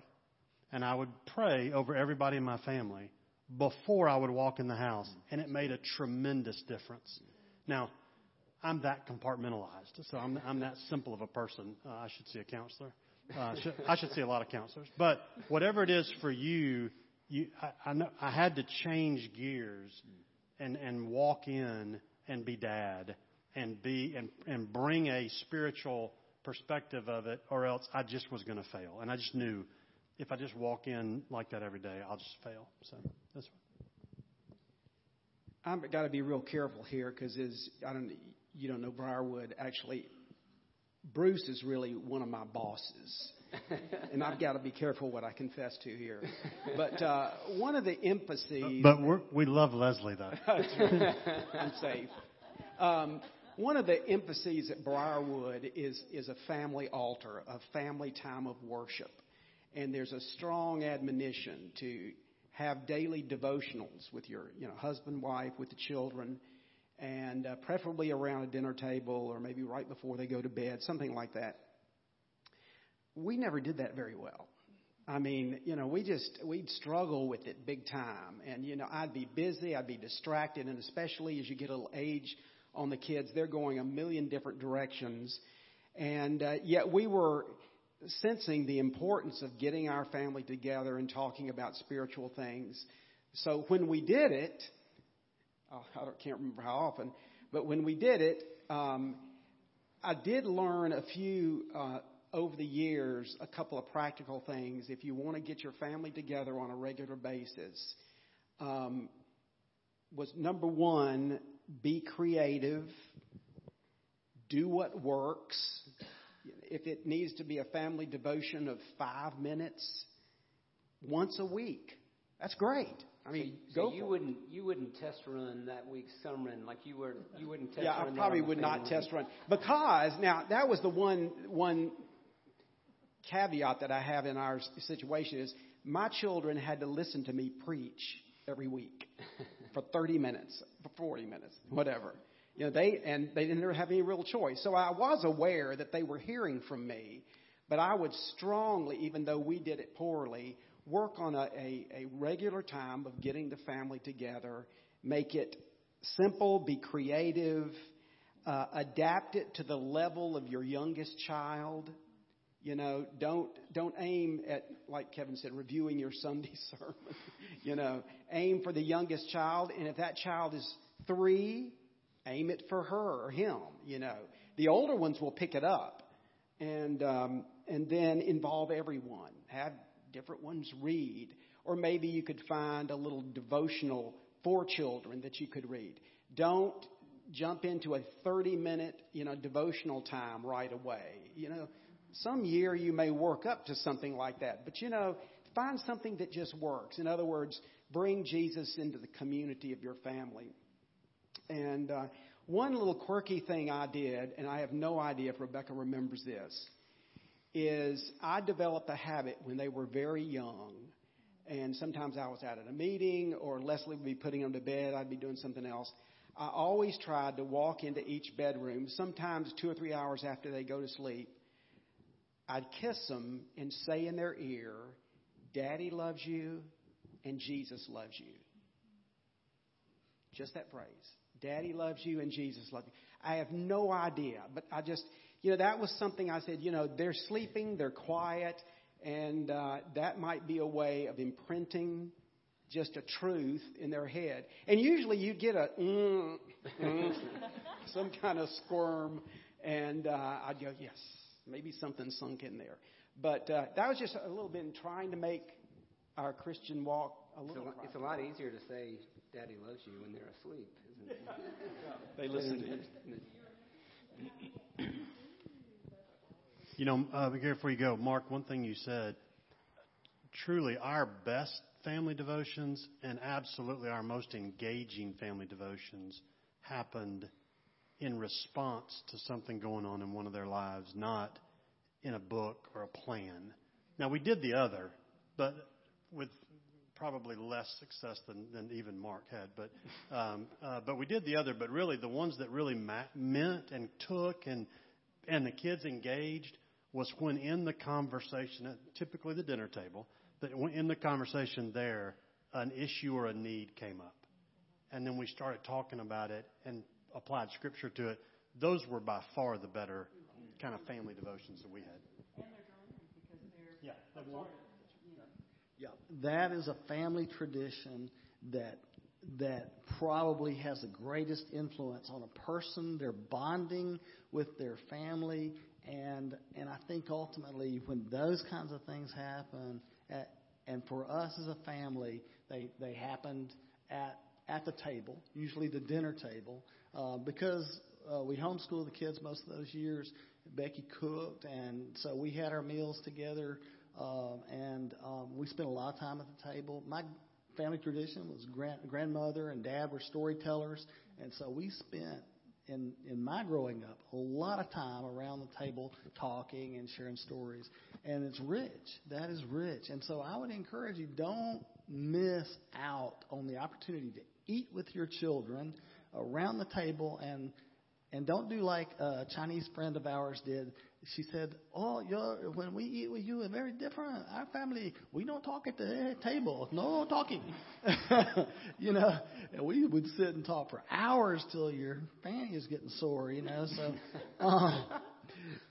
And I would pray over everybody in my family before I would walk in the house, and it made a tremendous difference. Now, I'm that compartmentalized, so I'm, I'm that simple of a person. Uh, I should see a counselor. Uh, I, should, I should see a lot of counselors. But whatever it is for you, you I, I, know, I had to change gears and, and walk in and be dad and be and, and bring a spiritual perspective of it, or else I just was going to fail. And I just knew if I just walk in like that every day, I'll just fail. So that's. I've got to be real careful here because is I don't you don't know Briarwood actually. Bruce is really one of my bosses, and I've got to be careful what I confess to here. But uh, one of the emphases. But we we love Leslie though. I'm safe. Um, one of the emphases at Briarwood is is a family altar, a family time of worship and there's a strong admonition to have daily devotionals with your you know husband wife with the children and uh, preferably around a dinner table or maybe right before they go to bed something like that. We never did that very well. I mean you know we just we'd struggle with it big time. And you know i'd be busy i'd be distracted and especially as you get a little age on the kids they're going a million different directions. And uh, yet we were sensing the importance of getting our family together and talking about spiritual things. So when we did it, I can't remember how often, but when we did it, um, I did learn a few uh, over the years, a couple of practical things. If you want to get your family together on a regular basis, um, was number one, be creative, do what works if it needs to be a family devotion of five minutes once a week, that's great. I mean, so. So you wouldn't you wouldn't test run that week's sermon like you were you wouldn't test. Yeah, I probably would not test run because now that was the one one caveat that I have in our situation is my children had to listen to me preach every week for 30 minutes, for 40 minutes, whatever. You know, they and they didn't have any real choice. So I was aware that they were hearing from me, but I would strongly, even though we did it poorly, work on a, a, a regular time of getting the family together, make it simple, be creative, uh, adapt it to the level of your youngest child. You know, don't don't aim at like Kevin said, reviewing your Sunday sermon. you know, aim for the youngest child, and if that child is three, aim it for her or him, you know. The older ones will pick it up, and um, and then involve everyone. Have different ones read, or maybe you could find a little devotional for children that you could read. Don't jump into a 30 minute, you know, devotional time right away. You know, some year you may work up to something like that, but you know, find something that just works. In other words, bring Jesus into the community of your family. And uh, one little quirky thing I did, and I have no idea if Rebecca remembers this, is I developed a habit when they were very young. And sometimes I was out at a meeting, or Leslie would be putting them to bed. I'd be doing something else. I always tried to walk into each bedroom, sometimes two or three hours after they go to sleep. I'd kiss them and say in their ear, Daddy loves you and Jesus loves you. Just that phrase. Daddy loves you and Jesus loves you. I have no idea, but I just, you know, that was something I said, you know, they're sleeping, they're quiet, and uh, that might be a way of imprinting just a truth in their head. And usually you get a, mm, mm, some kind of squirm, and uh, I'd go, yes, maybe something sunk in there. But uh, that was just a little bit in trying to make our Christian walk a little. It's a, it's a lot easier to say "Daddy loves you" when they're asleep, isn't it? they listen. You know, uh, before you go, Mark, one thing you said, truly our best family devotions and absolutely our most engaging family devotions happened in response to something going on in one of their lives, not in a book or a plan. Now, we did the other, but with probably less success than, than even Mark had. But um, uh, but we did the other. But really, the ones that really ma- meant and took and and the kids engaged was when in the conversation, at typically the dinner table, that in the conversation there, an issue or a need came up, and then we started talking about it and applied scripture to it. Those were by far the better kind of family devotions that we had. And they're because they're Yeah, a part of Yeah, that is a family tradition that that probably has the greatest influence on a person. They're bonding with their family, and and I think ultimately when those kinds of things happen, at, and for us as a family, they they happened at at the table, usually the dinner table, uh, because uh, we homeschooled the kids most of those years. Becky cooked, and so we had our meals together, uh, and um, we spent a lot of time at the table. My family tradition was grand, grandmother and dad were storytellers, and so we spent in in my growing up a lot of time around the table talking and sharing stories, and it's rich. That is rich, and so I would encourage you don't miss out on the opportunity to eat with your children around the table and and don't do like a Chinese friend of ours did. She said, "Oh, you're, when we eat with you, we're very different. Our family, we don't talk at the table. No talking. you know, and we would sit and talk for hours till your fanny is getting sore. You know, so. Um,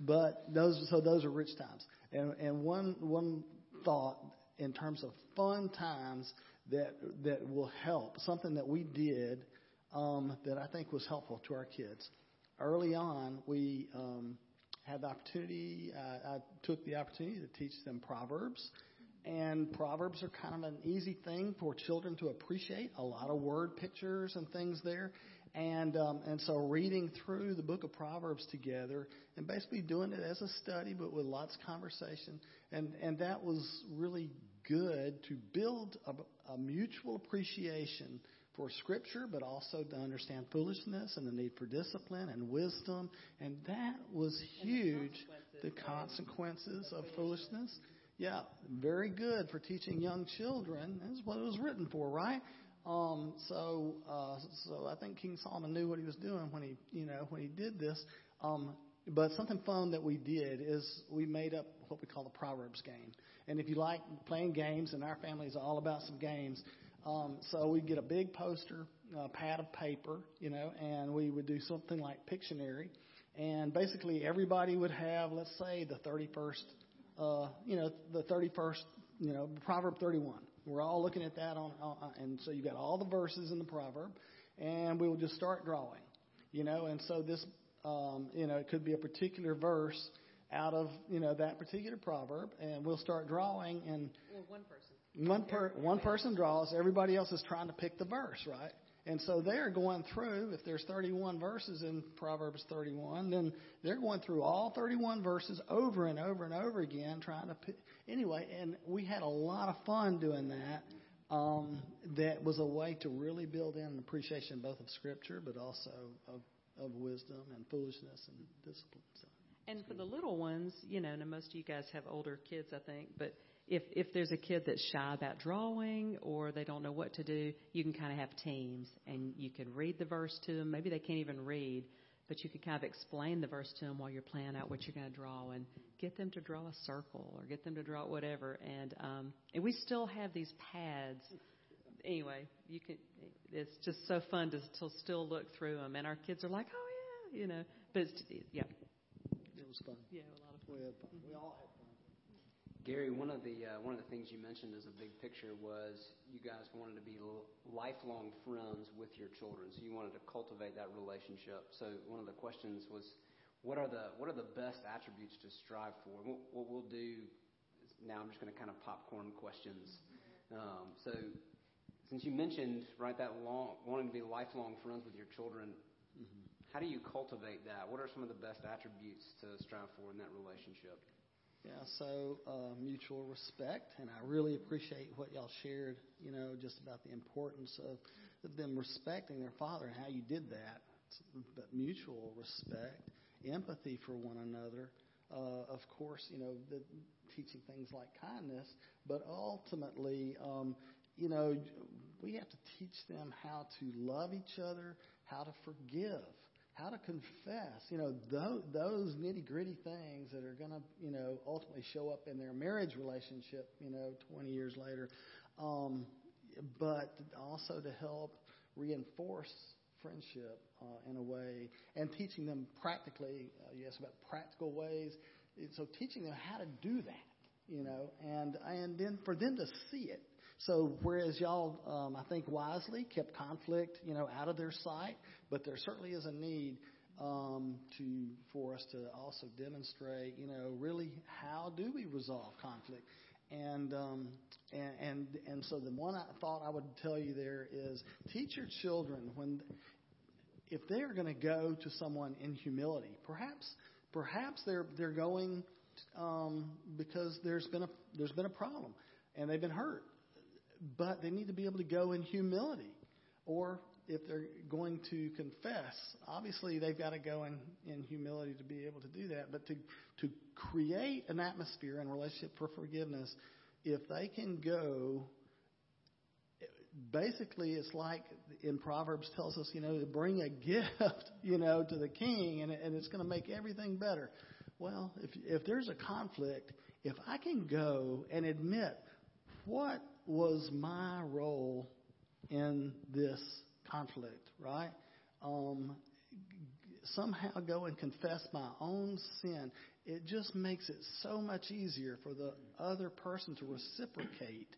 but those, so those are rich times. And and one one thought in terms of fun times that that will help. Something that we did um, that I think was helpful to our kids early on, we um, had the opportunity, uh, I took the opportunity to teach them Proverbs. And Proverbs are kind of an easy thing for children to appreciate. A lot of word pictures and things there. And, um, and so reading through the book of Proverbs together and basically doing it as a study, but with lots of conversation. And, and that was really good to build a, a mutual appreciation for Scripture, but also to understand foolishness and the need for discipline and wisdom. And that was huge. The consequences of foolishness. Yeah, very good for teaching young children. That's what it was written for, right? Um, so, uh, so I think King Solomon knew what he was doing when he, you know, when he did this. Um, but something fun that we did is we made up what we call the Proverbs game. And if you like playing games, and our family is all about some games, um, so we'd get a big poster, a pad of paper, you know, and we would do something like Pictionary. And basically everybody would have, let's say, the 31st, uh, you know, the 31st, you know, Proverb 31. We're all looking at that on, on and so you've got all the verses in the proverb, and we will just start drawing, you know. And so this, um, you know, it could be a particular verse out of you know that particular proverb, and we'll start drawing. And Well, one person. One per one person draws, everybody else is trying to pick the verse, right? And so they're going through. If there's 31 verses in Proverbs 31, then they're going through all 31 verses over and over and over again, trying to pick. Anyway, and we had a lot of fun doing that. Um, that was a way to really build in an appreciation both of Scripture, but also of of wisdom and foolishness and discipline. So. And for the little ones, you know, and most of you guys have older kids, I think, but if if there's a kid that's shy about drawing or they don't know what to do, you can kind of have teams and you can read the verse to them. Maybe they can't even read, but you can kind of explain the verse to them while you're planning out what you're going to draw and get them to draw a circle or get them to draw whatever. And um, and we still have these pads. Anyway, you can. It's just so fun to, to still look through them, and our kids are like, "Oh yeah," you know. But it's, yeah, It was fun. yeah, a lot of fun. We had fun. We all had fun. Gary, one of the uh, one of the things you mentioned as a big picture was you guys wanted to be lifelong friends with your children. So you wanted to cultivate that relationship. So one of the questions was, what are the what are the best attributes to strive for? What, what we'll do is now, I'm just going to kind of popcorn questions. Um, so since you mentioned right that long wanting to be lifelong friends with your children, how do you cultivate that? What are some of the best attributes to strive for in that relationship? Yeah, so uh, mutual respect, and I really appreciate what y'all shared. You know, just about the importance of them respecting their father and how you did that. But mutual respect, empathy for one another. Uh, of course, you know, the, teaching things like kindness, but ultimately, um, you know, we have to teach them how to love each other, how to forgive, how to confess. You know, those, those nitty gritty things that are going to, you know, ultimately show up in their marriage relationship, you know, 20 years later. Um, but also to help reinforce friendship uh, in a way and teaching them practically, uh, asked about practical ways. So teaching them how to do that, you know, and, and then for them to see it. So whereas y'all, um, I think wisely kept conflict, you know, out of their sight, but there certainly is a need um, to for us to also demonstrate, you know, really how do we resolve conflict, and um, and and and so the one I thought I would tell you there is teach your children when if they are going to go to someone in humility, perhaps perhaps they're they're going um, because there's been a there's been a problem and they've been hurt but they need to be able to go in humility. Or if they're going to confess, obviously they've got to go in, in humility to be able to do that. But to, to create an atmosphere and relationship for forgiveness, if they can go, basically it's like in Proverbs tells us, you know, to bring a gift, you know, to the king and, and it's going to make everything better. Well, if, if there's a conflict, if I can go and admit what was my role in this conflict, right? Um, somehow go and confess my own sin. It just makes it so much easier for the other person to reciprocate.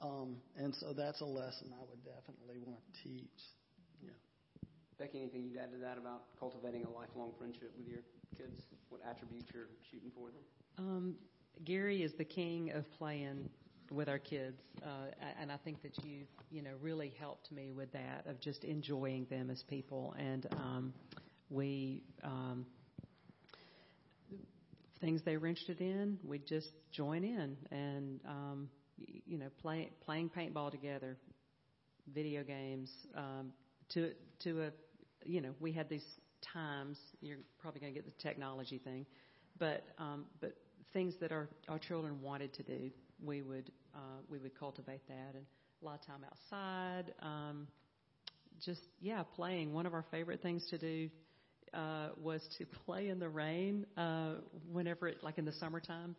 Um, and so that's a lesson I would definitely want to teach. Yeah. Becky, anything you'd add to that about cultivating a lifelong friendship with your kids? What attributes you're shooting for them? Um, Gary is the king of playing with our kids, uh, and I think that you, you know, really helped me with that of just enjoying them as people, and um, we. Um, things they were interested in, we'd just join in and um, you know play, playing paintball together, video games. Um, to to a you know we had these times. You're probably going to get the technology thing, but um, but things that our our children wanted to do, we would uh, we would cultivate that, and a lot of time outside. Um, just yeah, playing. One of our favorite things to do uh, was to play in the rain uh, whenever it, like in the summertime.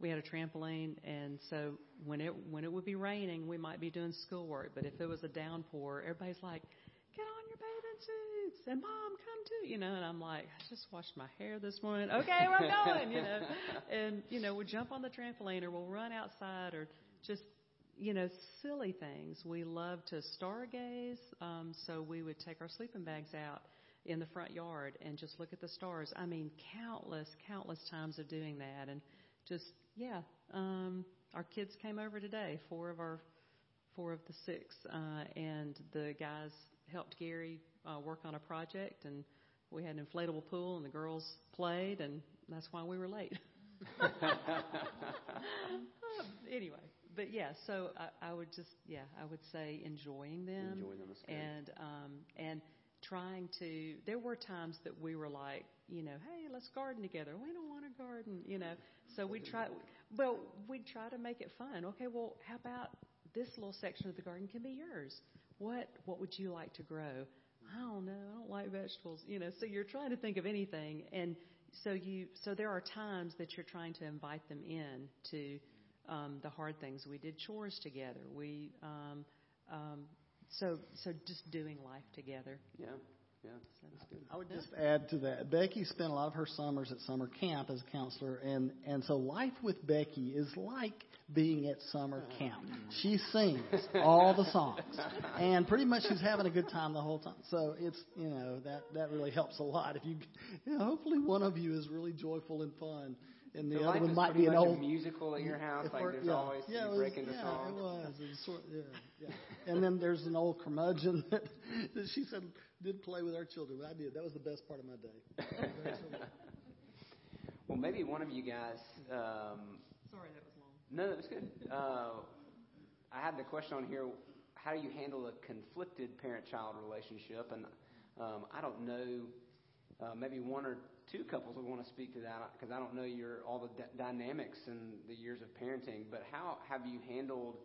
We had a trampoline, and so when it when it would be raining, we might be doing schoolwork. But if it was a downpour, everybody's like, "Get on your bathing suits!" and "Mom, come too!" You know, and I'm like, "I just washed my hair this morning. Okay, we're going." You know, and you know, we'll jump on the trampoline, or we'll run outside, or just you know, silly things. We love to stargaze, um, so we would take our sleeping bags out in the front yard and just look at the stars. I mean, countless, countless times of doing that, and just yeah. Um, our kids came over today, four of our four of the six, uh, and the guys helped Gary uh, work on a project, and we had an inflatable pool, and the girls played, and that's why we were late. anyway, but yeah, so I, I would just yeah, I would say enjoying them, Enjoy them and um, and trying to. There were times that we were like, you know, hey, let's garden together. We don't want to garden, you know. So we try. Well, we try to make it fun. Okay, well, how about this little section of the garden can be yours? What What would you like to grow? I don't know. I don't like vegetables, you know. So you're trying to think of anything, and so you. So there are times that you're trying to invite them in to um, the hard things. We did chores together. We um, um, so so just doing life together. Yeah, yeah, that's good. I would just add to that. Becky spent a lot of her summers at summer camp as a counselor, and and so life with Becky is like being at summer camp. She sings all the songs, and pretty much she's having a good time the whole time. So it's you know that that really helps a lot. If you, you know, hopefully one of you is really joyful and fun, and the So other one might be an old a musical at your house. Like there's yeah, always yeah, you it was, break into yeah, song. it was. It was sort, yeah, yeah. And then there's an old curmudgeon that, that she said did play with our children. But I did. That was the best part of my day. Well, maybe one of you guys. Um, Sorry, that was long. no, that was good. Uh, I had the question on here: How do you handle a conflicted parent-child relationship? And um, I don't know. Uh, maybe one or two couples would want to speak to that because I don't know your all the d- dynamics and the years of parenting. But how have you handled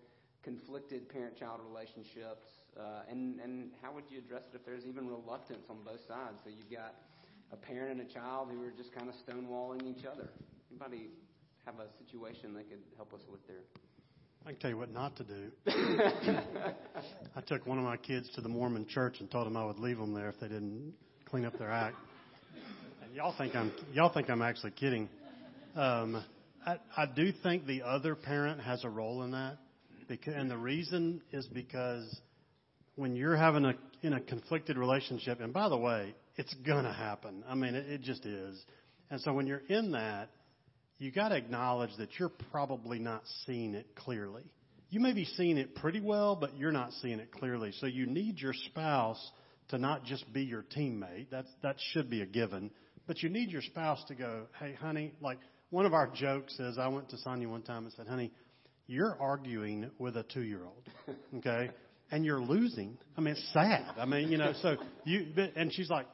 conflicted parent-child relationships? Uh, and and how would you address it if there's even reluctance on both sides? So you've got a parent and a child who are just kind of stonewalling each other. Anybody have a situation they could help us with there? I can tell you what not to do. I took one of my kids to the Mormon church and told them I would leave them there if they didn't clean up their act. Y'all think I'm y'all think I'm actually kidding. Um, I, I do think the other parent has a role in that, because, and the reason is because when you're having a in a conflicted relationship, and by the way, it's gonna happen. I mean, it, it just is. And so when you're in that, you got to acknowledge that you're probably not seeing it clearly. You may be seeing it pretty well, but you're not seeing it clearly. So you need your spouse to not just be your teammate. That's that should be a given. But you need your spouse to go, "Hey, honey," like one of our jokes is I went to Sonia one time and said, "Honey, you're arguing with a 2-year-old." Okay? And you're losing. I mean, it's sad. I mean, you know, so you but- and she's like,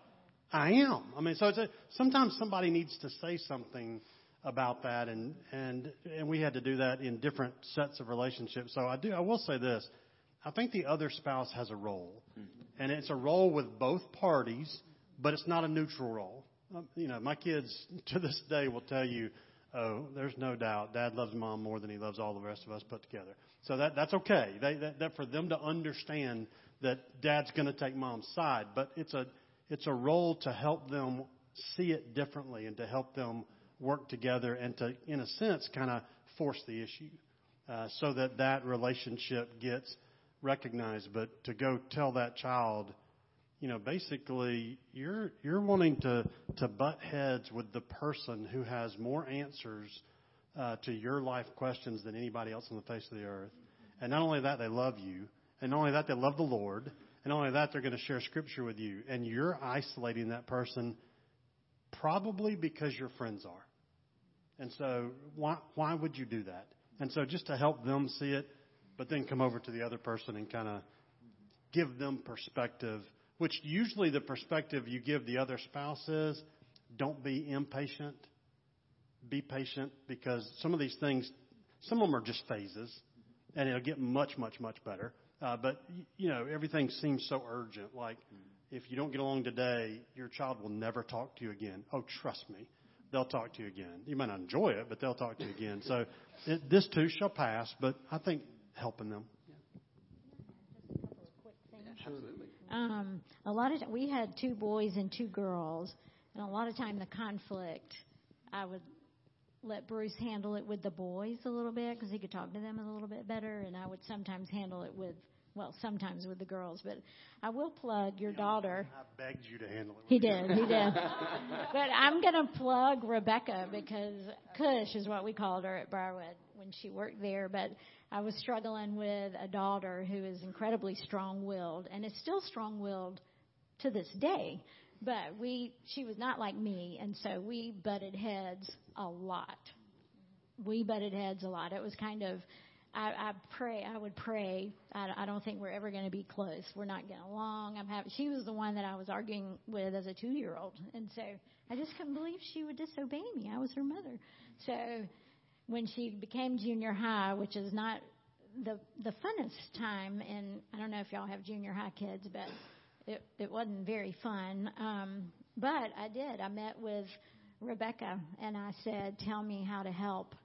I am. I mean, so it's a, sometimes somebody needs to say something about that, and and and we had to do that in different sets of relationships. So I do. I will say this: I think the other spouse has a role, mm-hmm. and it's a role with both parties, but it's not a neutral role. Um, you know, my kids to this day will tell you, "Oh, there's no doubt, Dad loves Mom more than he loves all the rest of us put together." So that that's okay. They, that, that for them to understand that Dad's going to take Mom's side, but it's a it's a role to help them see it differently and to help them work together and to, in a sense, kind of force the issue uh, so that that relationship gets recognized. But to go tell that child, you know, basically you're you're wanting to to butt heads with the person who has more answers uh, to your life questions than anybody else on the face of the earth. And not only that, they love you, and not only that, they love the Lord, and not only that, they're going to share Scripture with you, and you're isolating that person probably because your friends are. And so, why why would you do that? And so, just to help them see it, but then come over to the other person and kind of give them perspective, which usually the perspective you give the other spouse is, don't be impatient, be patient, because some of these things, some of them are just phases, and it'll get much, much, much better. Uh, but you know, everything seems so urgent. Like, if you don't get along today, your child will never talk to you again. Oh, trust me, they'll talk to you again. You might not enjoy it, but they'll talk to you again. So, it, this too shall pass. But I think helping them. Absolutely. Um, a lot of t- we had two boys and two girls, and a lot of time the conflict, I would let Bruce handle it with the boys a little bit because he could talk to them a little bit better, and I would sometimes handle it with well, sometimes with the girls, but I will plug your daughter. I begged you to handle it. He did, he did. but I'm going to plug Rebecca because Cush is what we called her at Briarwood when she worked there. But I was struggling with a daughter who is incredibly strong-willed and is still strong-willed to this day. But we, she was not like me, and so we butted heads a lot. We butted heads a lot. It was kind of I, I pray, I would pray. I, I don't think we're ever going to be close. We're not getting along. I'm having. She was the one that I was arguing with as a two-year-old, and so I just couldn't believe she would disobey me. I was her mother. So when she became junior high, which is not the the funnest time, and I don't know if y'all have junior high kids, but it it wasn't very fun. Um, but I did. I met with Rebecca, and I said, "Tell me how to help."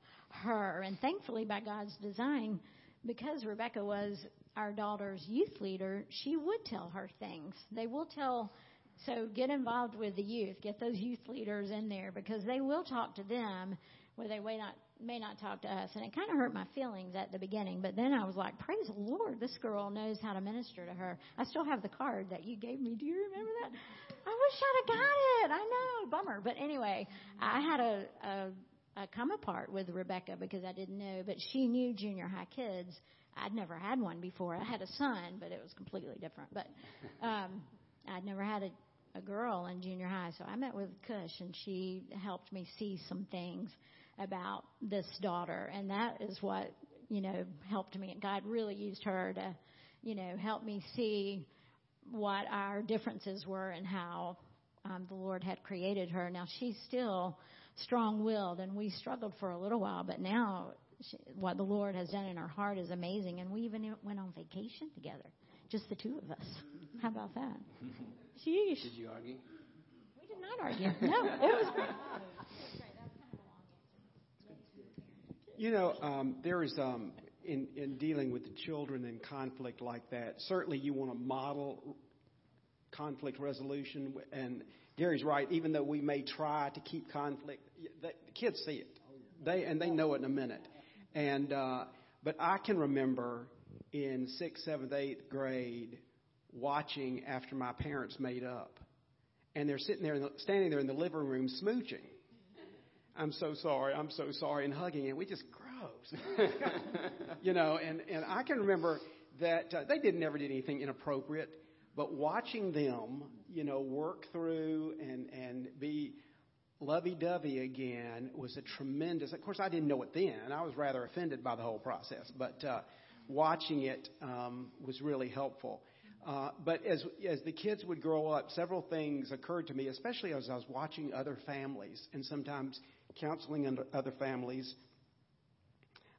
her. And thankfully, by God's design, because Rebecca was our daughter's youth leader, she would tell her things. They will tell. So get involved with the youth. Get those youth leaders in there because they will talk to them where they may not may not talk to us. And it kind of hurt my feelings at the beginning, but then I was like, praise the Lord, this girl knows how to minister to her. I still have the card that you gave me. Do you remember that? I wish I'd have got it. I know, bummer. But anyway, I had a, a uh, come apart with Rebecca because I didn't know, but she knew junior high kids. I'd never had one before. I had a son, but it was completely different. But um, I'd never had a, a girl in junior high, so I met with Cush, and she helped me see some things about this daughter, and that is what you know helped me. And God really used her to, you know, help me see what our differences were and how um, the Lord had created her. Now she's still strong willed, and we struggled for a little while, but now she, what the Lord has done in her heart is amazing, and we even went on vacation together, just the two of us. How about that? Sheesh. Did you argue? We did not argue. No, it was great. You know, um, there is um, in in dealing with the children in conflict like that. Certainly, you want to model conflict resolution, and Gary's right. Even though we may try to keep conflict, the kids see it. They and they know it in a minute. And uh, but I can remember in sixth, seventh, eighth grade watching after my parents made up, and they're sitting there, the, standing there in the living room smooching. I'm so sorry, I'm so sorry, and hugging, and we just gross, you know. And and I can remember that uh, they didn't never did anything inappropriate, but watching them, you know, work through and and be lovey-dovey again was a tremendous. Of course, I didn't know it then. I was rather offended by the whole process, but uh, watching it um, was really helpful. Uh, but as as the kids would grow up, several things occurred to me, especially as I was watching other families and sometimes counseling and other families.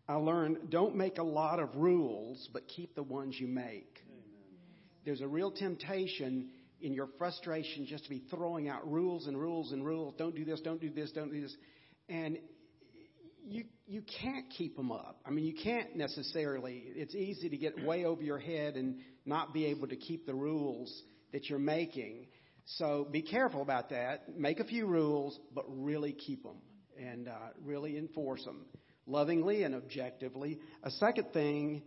I learned don't make a lot of rules, but keep the ones you make. There's a real temptation in your frustration just to be throwing out rules and rules and rules. Don't do this, don't do this, don't do this. And you you can't keep them up. I mean, you can't necessarily. It's easy to get way over your head and not be able to keep the rules that you're making. So be careful about that. Make a few rules, but really keep them and uh, really enforce them lovingly and objectively. A second thing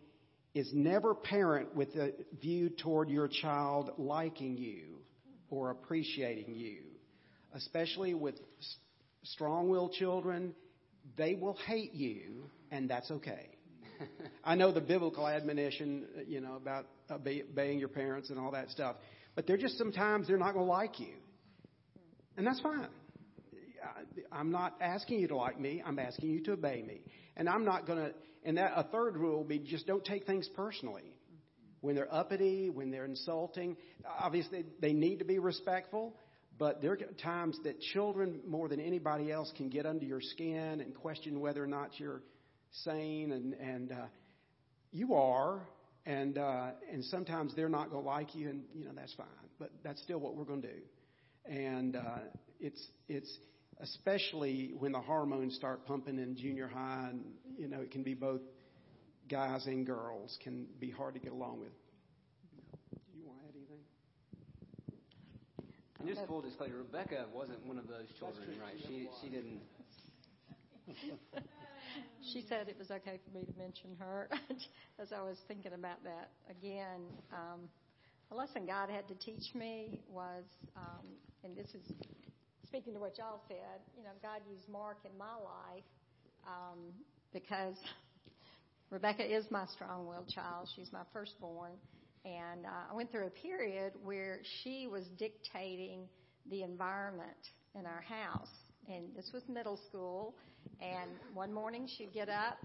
is never parent with a view toward your child liking you or appreciating you. Especially with strong willed children, they will hate you, and that's okay. I know the biblical admonition, you know, about obeying your parents and all that stuff, but they're just sometimes they're not going to like you. And that's fine. I'm not asking you to like me, I'm asking you to obey me. And I'm not going to and that a third rule would be just don't take things personally. When they're uppity, when they're insulting, obviously they need to be respectful, but there are times that children, more than anybody else, can get under your skin and question whether or not you're sane, and and uh, you are, and uh, and sometimes they're not going to like you, and you know that's fine, but that's still what we're going to do, and uh, it's it's especially when the hormones start pumping in junior high, and you know it can be both guys and girls can be hard to get along with. Do you want to add anything? And just full disclosure, Rebecca wasn't one of those children, right? She she didn't. she said it was okay for me to mention her as I was thinking about that again. Um, a lesson God had to teach me was, um, and this is speaking to what y'all said, you know, God used Mark in my life um, because Rebecca is my strong-willed child. She's my firstborn, and uh, I went through a period where she was dictating the environment in our house. And this was middle school. And one morning she'd get up,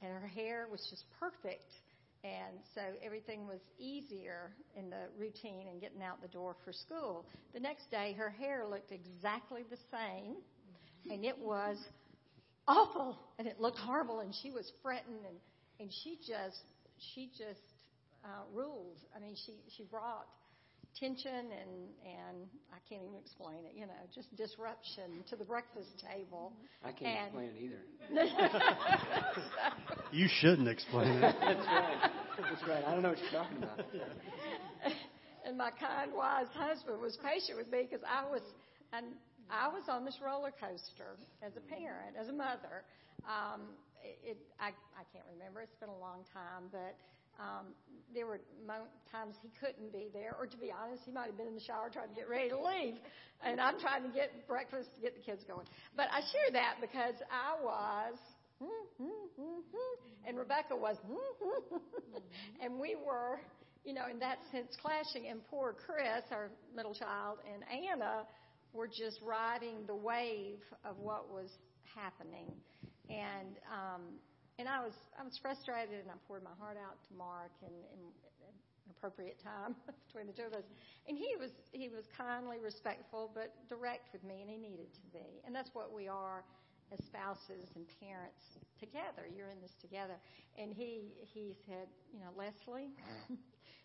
and her hair was just perfect. And so everything was easier in the routine and getting out the door for school. The next day, her hair looked exactly the same, and it was awful, and it looked horrible, and she was fretting, and and she just she just uh, ruled. I mean, she she brought tension and and I can't even explain it. You know, just disruption to the breakfast table. I can't and, explain it either. You shouldn't explain it. That's right. That's right. I don't know what you're talking about. and my kind, wise husband was patient with me because I was, and I was on this roller coaster as a parent, as a mother. Um, it, I, I can't remember. It's been a long time, but um, there were times he couldn't be there, or to be honest, he might have been in the shower trying to get ready to leave, and I'm trying to get breakfast to get the kids going. But I share that because I was, and Rebecca was, and we were, you know, in that sense clashing. And poor Chris, our middle child, and Anna were just riding the wave of what was happening, and. Um, and I was I was frustrated, and I poured my heart out to Mark in, in an appropriate time between the two of us. And he was he was kindly respectful, but direct with me, and he needed to be. And that's what we are as spouses and parents together. You're in this together. And he he said, you know, Leslie,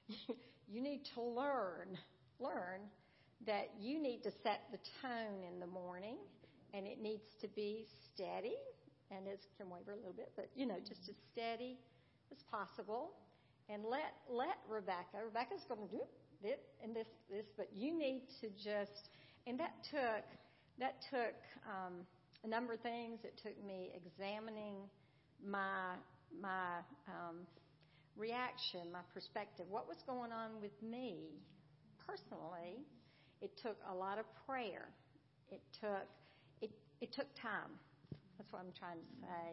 you need to learn learn that you need to set the tone in the morning, and it needs to be steady and it can waver a little bit, but you know, just as steady as possible. And let let Rebecca. Rebecca's going to do it and this this, but you need to just. And that took that took um, a number of things. It took me examining my my um, reaction, my perspective, what was going on with me personally. It took a lot of prayer. It took it it took time that's what I'm trying to say.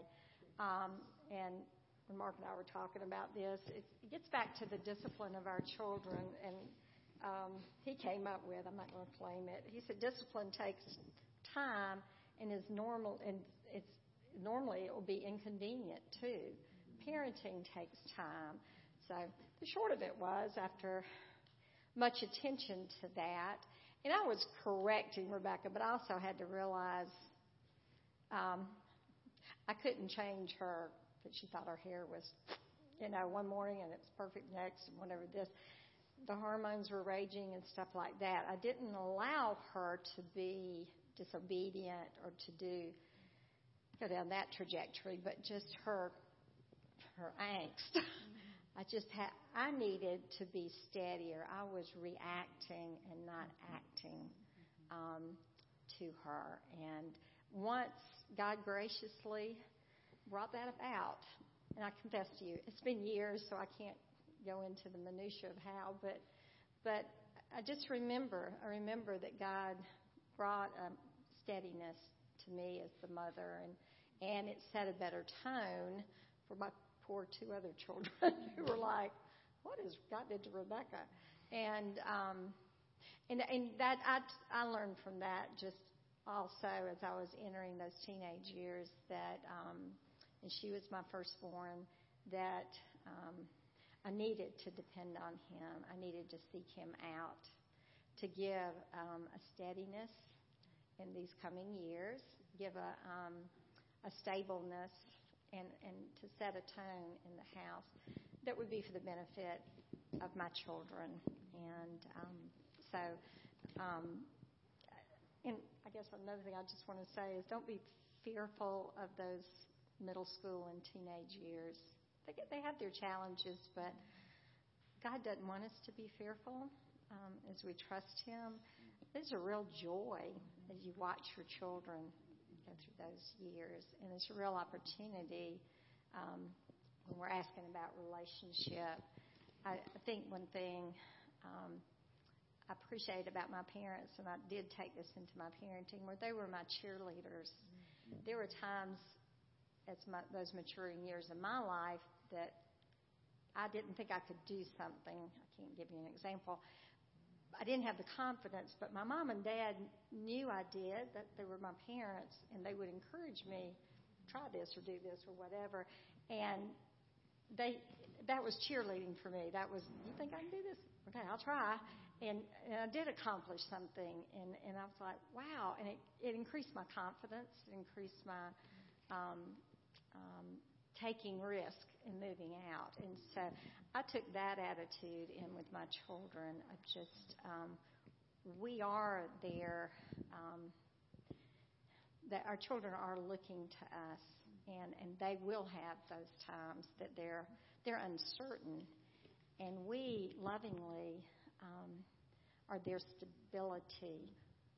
Um, and when Mark and I were talking about this, it, it gets back to the discipline of our children. And um, he came up with, I'm not going to claim it. He said discipline takes time and is normal, and it's normally it will be inconvenient too. Parenting takes time. So the short of it was, after much attention to that, and I was correcting Rebecca, but I also had to realize um, I couldn't change her that she thought her hair was, you know, one morning and it's perfect next and whatever this. The hormones were raging and stuff like that. I didn't allow her to be disobedient or to do go down that trajectory, but just her her angst. I just had I needed to be steadier. I was reacting and not acting um, to her, and once God graciously brought that about. And I confess to you, it's been years, so I can't go into the minutia of how, but but I just remember, I remember that God brought a steadiness to me as the mother, and and it set a better tone for my poor two other children who were like, "What is God did to Rebecca?" And um, and and that I I learned from that just also as I was entering those teenage years that, um, and she was my firstborn, that um, I needed to depend on Him. I needed to seek Him out to give um, a steadiness in these coming years, give a, um, a stableness, and, and to set a tone in the house that would be for the benefit of my children. And um, so, um, and I guess another thing I just want to say is don't be fearful of those middle school and teenage years. They get, they have their challenges, but God doesn't want us to be fearful um, as we trust Him. There's a real joy as you watch your children go through those years. And it's a real opportunity um, when we're asking about relationship. I, I think one thing um, I appreciate about my parents, and I did take this into my parenting, where they were my cheerleaders. Mm-hmm. There were times, as my, those maturing years of my life, that I didn't think I could do something. I can't give you an example. I didn't have the confidence, but my mom and dad knew I did, that they were my parents, and they would encourage me, try this or do this or whatever. And they that was cheerleading for me. That was, you think I can do this? Okay, I'll try. And, and I did accomplish something, and, and I was like, wow. And it, it increased my confidence, it increased my um, um, taking risk and moving out. And so I took that attitude in with my children of just, um, we are there, um, that our children are looking to us, and, and they will have those times that they're, they're uncertain. And we lovingly um, are their stability.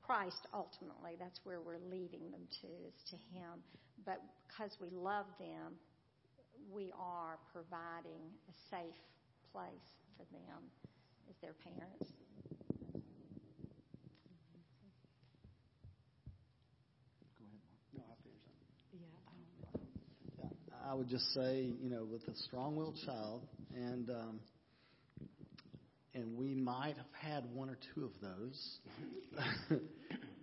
Christ, ultimately, that's where we're leading them to, is to Him. But because we love them, we are providing a safe place for them as their parents. Go ahead, Mark. No, I would just say, you know, with a strong-willed child, and um, and we might have had one or two of those.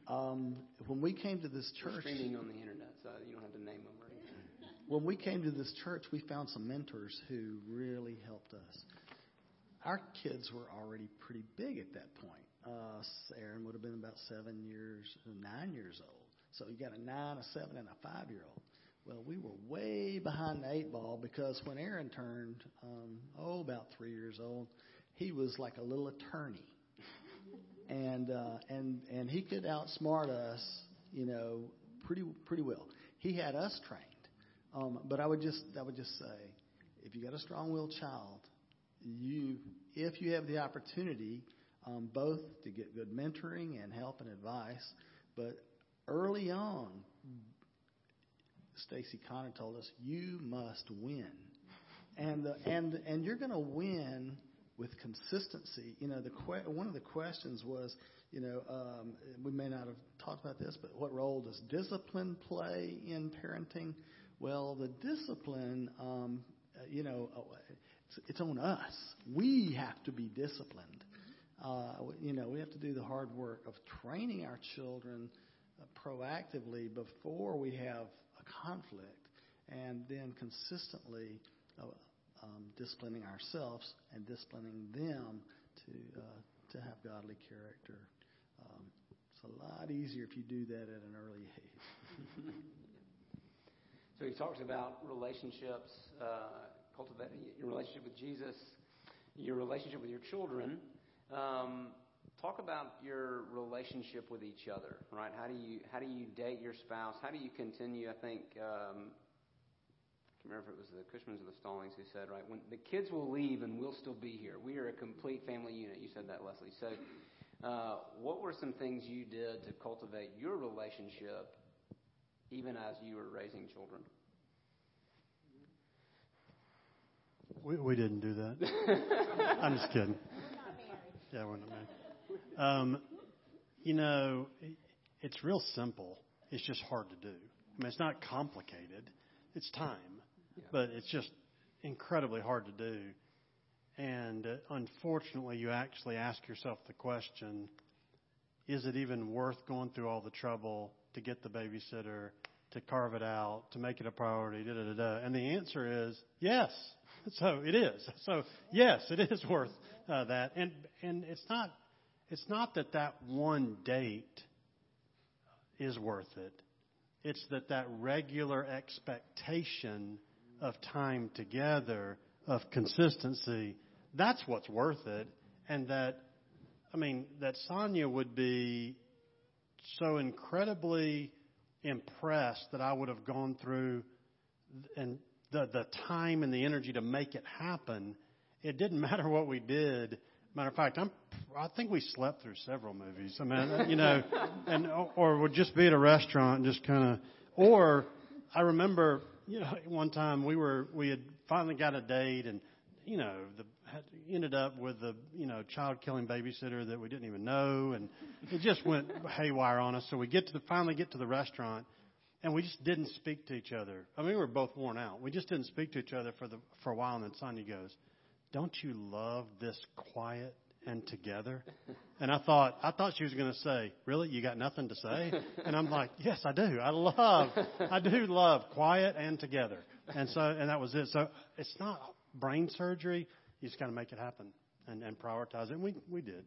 um, when we came to this church, streaming on the internet, so you don't have to name them or anything. When we came to this church, we found some mentors who really helped us. Our kids were already pretty big at that point. Uh, Aaron would have been about seven years, nine years old. So you got a nine, a seven, and a five year old. Well, we were way behind the eight ball because when Aaron turned, um, oh, about three years old, he was like a little attorney, and uh, and and he could outsmart us, you know, pretty pretty well. He had us trained, um, but I would just I would just say, if you got a strong-willed child, you if you have the opportunity, um, both to get good mentoring and help and advice, but early on, Stacy Connor told us you must win, and the, and and you're going to win with consistency. You know, the que- one of the questions was, you know, um, we may not have talked about this, but what role does discipline play in parenting? Well, the discipline, um, you know, uh, it's, it's on us. We have to be disciplined. Uh, you know, we have to do the hard work of training our children uh, proactively before we have a conflict, and then consistently uh, um, disciplining ourselves and disciplining them to uh, to have godly character. Um, it's a lot easier if you do that at an early age. so he talks about relationships, uh, cultivating your relationship with Jesus, your relationship with your children. Um, talk about your relationship with each other, right? How do you how do you date your spouse? How do you continue? I think um, remember if it was the Cushmans or the Stallings who said, right, when the kids will leave and we'll still be here. We are a complete family unit. You said that, Leslie. So, uh, what were some things you did to cultivate your relationship even as you were raising children? We, we didn't do that. I'm just kidding. Yeah, we're not married. Um, you know, it's real simple. It's just hard to do. I mean, it's not complicated. It's time but it's just incredibly hard to do. And uh, unfortunately, you actually ask yourself the question is it even worth going through all the trouble to get the babysitter, to carve it out, to make it a priority? Da, da, da, da. And the answer is yes. So it is. So yes, it is worth uh, that. And and it's not it's not that that one date is worth it. It's that that regular expectation of time together, of consistency, that's what's worth it. And that, I mean, that Sonia would be so incredibly impressed that I would have gone through and the, the time and the energy to make it happen. It didn't matter what we did. Matter of fact, I'm I think we slept through several movies. I mean, uh, you know, and or would just be at a restaurant and just kind of. Or I remember, you know, one time we were we had finally got a date and you know the had, ended up with the you know child killing babysitter that we didn't even know and it just went haywire on us. So we get to the finally get to the restaurant and we just didn't speak to each other. I mean, we were both worn out. We just didn't speak to each other for the for a while. And then Sonia goes, "Don't you love this quiet and together. And I thought, I thought she was going to say, really, you got nothing to say? And I'm like, yes, I do. I love, I do love quiet and together. And so, and that was it. So it's not brain surgery. You just got to make it happen and, and prioritize it. And we, we did.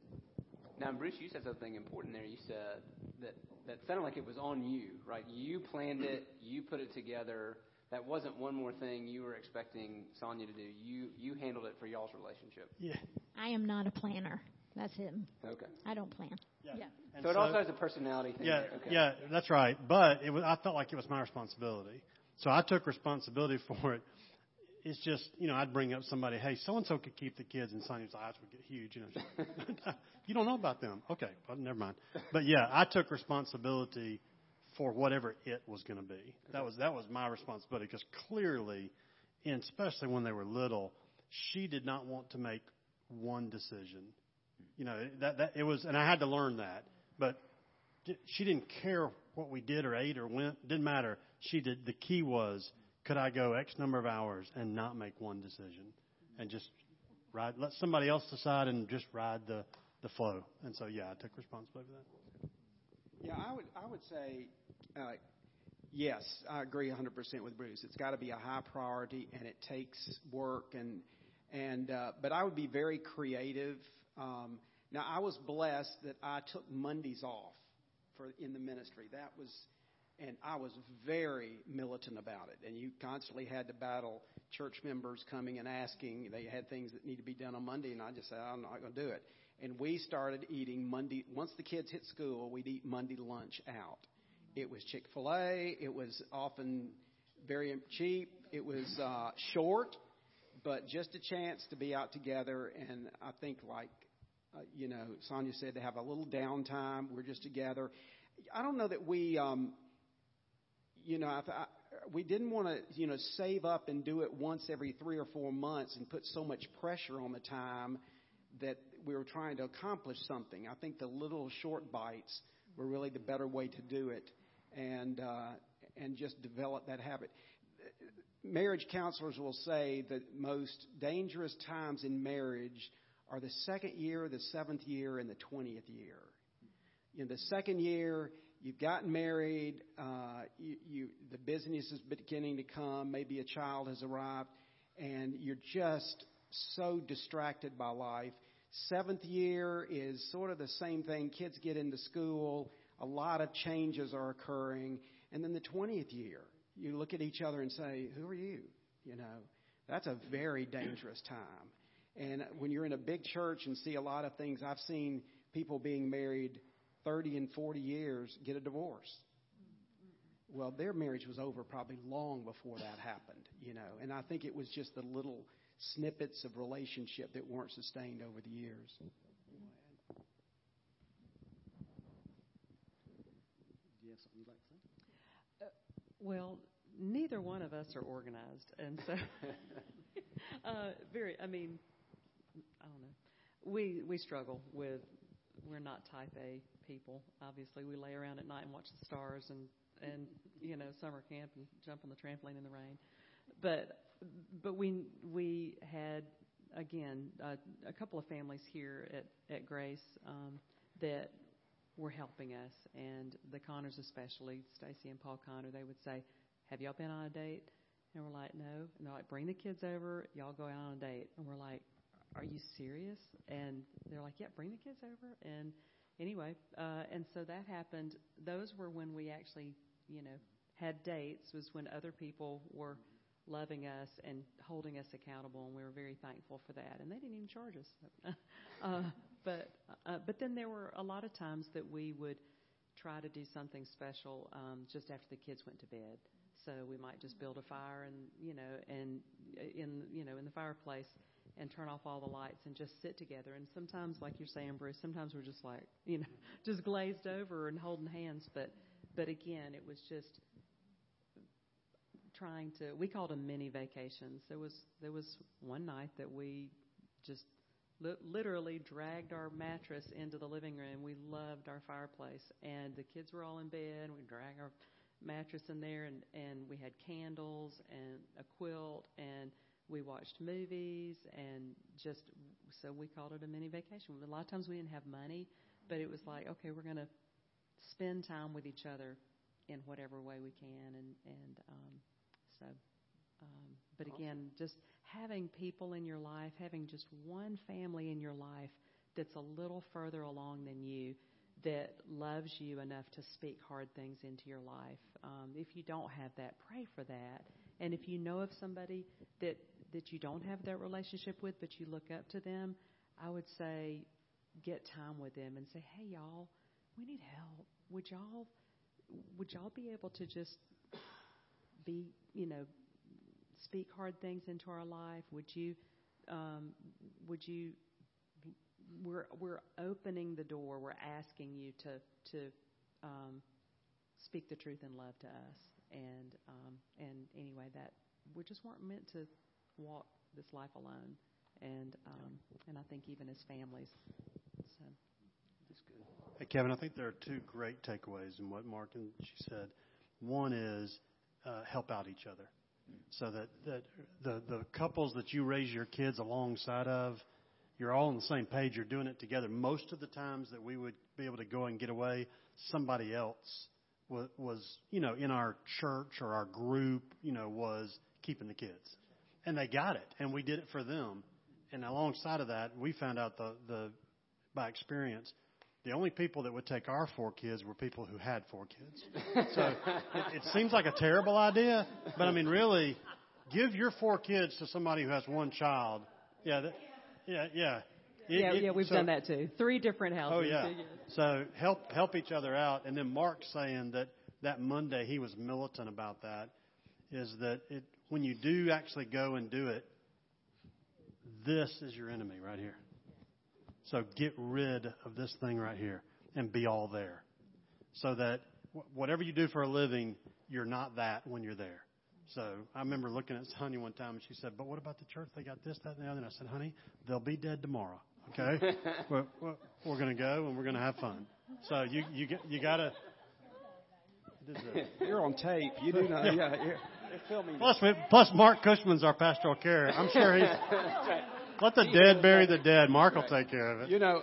Now, Bruce, you said something important there. You said that that sounded like it was on you, right? You planned it, you put it together. That wasn't one more thing you were expecting Sonia to do. You you handled it for y'all's relationship. Yeah. I am not a planner. That's him. Okay. I don't plan. Yeah. Yeah. And So it also has a personality thing. Yeah. Okay. yeah, that's right. But it was, I felt like it was my responsibility, so I took responsibility for it. It's just, you know, I'd bring up somebody, hey, so and so could keep the kids, and Sonia's eyes would get huge. You know, you don't know about them. Okay, well, never mind. But yeah, I took responsibility for whatever it was going to be. That was that was my responsibility because clearly, and especially when they were little, she did not want to make one decision. You know that that it was, and I had to learn that. But she didn't care what we did or ate or went. Didn't matter. She did. The key was, could I go X number of hours and not make one decision, and just ride, let somebody else decide and just ride the the flow. And so yeah, I took responsibility for that. Yeah, I would I would say uh, yes, I agree 100% with Bruce. It's got to be a high priority, and it takes work and and uh, but I would be very creative. Um, now I was blessed that I took Mondays off for in the ministry. That was and I was very militant about it. And you constantly had to battle church members coming and asking. They had things that need to be done on Monday, and I just said, I'm not going to do it. And we started eating Monday. Once the kids hit school, we'd eat Monday lunch out. It was Chick fil A. It was often very cheap. It was uh, short, but just a chance to be out together. And I think, like, uh, you know, Sonia said, to have a little downtime. We're just together. I don't know that we. Um, you know, I, I, we didn't want to, you know, save up and do it once every three or four months and put so much pressure on the time that we were trying to accomplish something. I think the little short bites were really the better way to do it, and uh, and just develop that habit. Marriage counselors will say that most dangerous times in marriage are the second year, the seventh year, and the twentieth year. In the second year, you've gotten married, uh, you, you, the business is beginning to come, maybe a child has arrived, and you're just so distracted by life. Seventh year is sort of the same thing. Kids get into school, a lot of changes are occurring. And then the 20th year, you look at each other and say, Who are you? You know, that's a very dangerous time. And when you're in a big church and see a lot of things, I've seen people being married 30 and 40 years get a divorce. Well, their marriage was over probably long before that happened, you know. And I think it was just the little snippets of relationship that weren't sustained over the years. Do you have something you'd like to say? Well, neither one of us are organized, and so uh, very. I mean, I don't know. We we struggle with. We're not Type A people. Obviously, we lay around at night and watch the stars and and you know summer camp and jump on the trampoline in the rain. But but we we had again uh, a couple of families here at at Grace um, that were helping us, and the Connors especially, Stacy and Paul Connor. They would say, "Have y'all been on a date?" And we're like, "No." And they're like, "Bring the kids over. Y'all go out on a date." And we're like, "Are you serious?" And they're like, "Yeah, bring the kids over." And anyway, uh, and so that happened. Those were when we actually, you know, had dates. Was when other people were loving us and holding us accountable, and we were very thankful for that. And they didn't even charge us. uh, but uh, but then there were a lot of times that we would try to do something special um, just after the kids went to bed. So we might just build a fire and you know and in you know in the fireplace and turn off all the lights and just sit together. And sometimes, like you're saying, Bruce, sometimes we're just like, you know, just glazed over and holding hands. But, but again, it was just trying to. We called them mini vacations. There was there was one night that we just li- literally dragged our mattress into the living room. We loved our fireplace, and the kids were all in bed. We dragged our mattress in there, and and we had candles and a quilt, and we watched movies, and just so we called it a mini vacation. A lot of times we didn't have money, but it was like, okay, we're going to spend time with each other in whatever way we can, and and um, so. Um, but again, just having people in your life, having just one family in your life that's a little further along than you, that loves you enough to speak hard things into your life. Um, if you don't have that, pray for that. And if you know of somebody that that you don't have that relationship with, but you look up to them, I would say get time with them and say, "Hey, y'all, we need help. Would y'all would y'all be able to just be, you know, speak hard things into our life? Would you um, would you we're we're opening the door. We're asking you to to um, speak the truth in love to us. And um, and anyway, that we just weren't meant to walk this life alone. And um, and I think even as families. So. That's good. Hey, Kevin, I think there are two great takeaways in what Mark and she said. One is uh, help out each other, so that that the the couples that you raise your kids alongside of you're all on the same page. You're doing it together. Most of the times that we would be able to go and get away, somebody else was, was, you know, in our church or our group, you know, was keeping the kids. And they got it, and we did it for them. And alongside of that, we found out the, the by experience, the only people that would take our four kids were people who had four kids. So it, it seems like a terrible idea, but I mean, really, give your four kids to somebody who has one child. Yeah, that, yeah, yeah. It, yeah, it, yeah, we've so, done that too. Three different houses. Oh yeah. So help help each other out. And then Mark saying that that Monday he was militant about that is that it when you do actually go and do it, this is your enemy right here. So get rid of this thing right here and be all there, so that whatever you do for a living, you're not that when you're there. So I remember looking at Sonia one time, and she said, "But what about the church? They got this, that, and the other." And I said, "Honey, they'll be dead tomorrow. Okay, we're, we're, going to go and we're going to have fun. So you you get you got to." You're on tape. You do know. Yeah, filming. Plus, plus, Mark Cushman's our pastoral care. I'm sure he's. Let the dead bury the dead. Mark will take care of it. You know,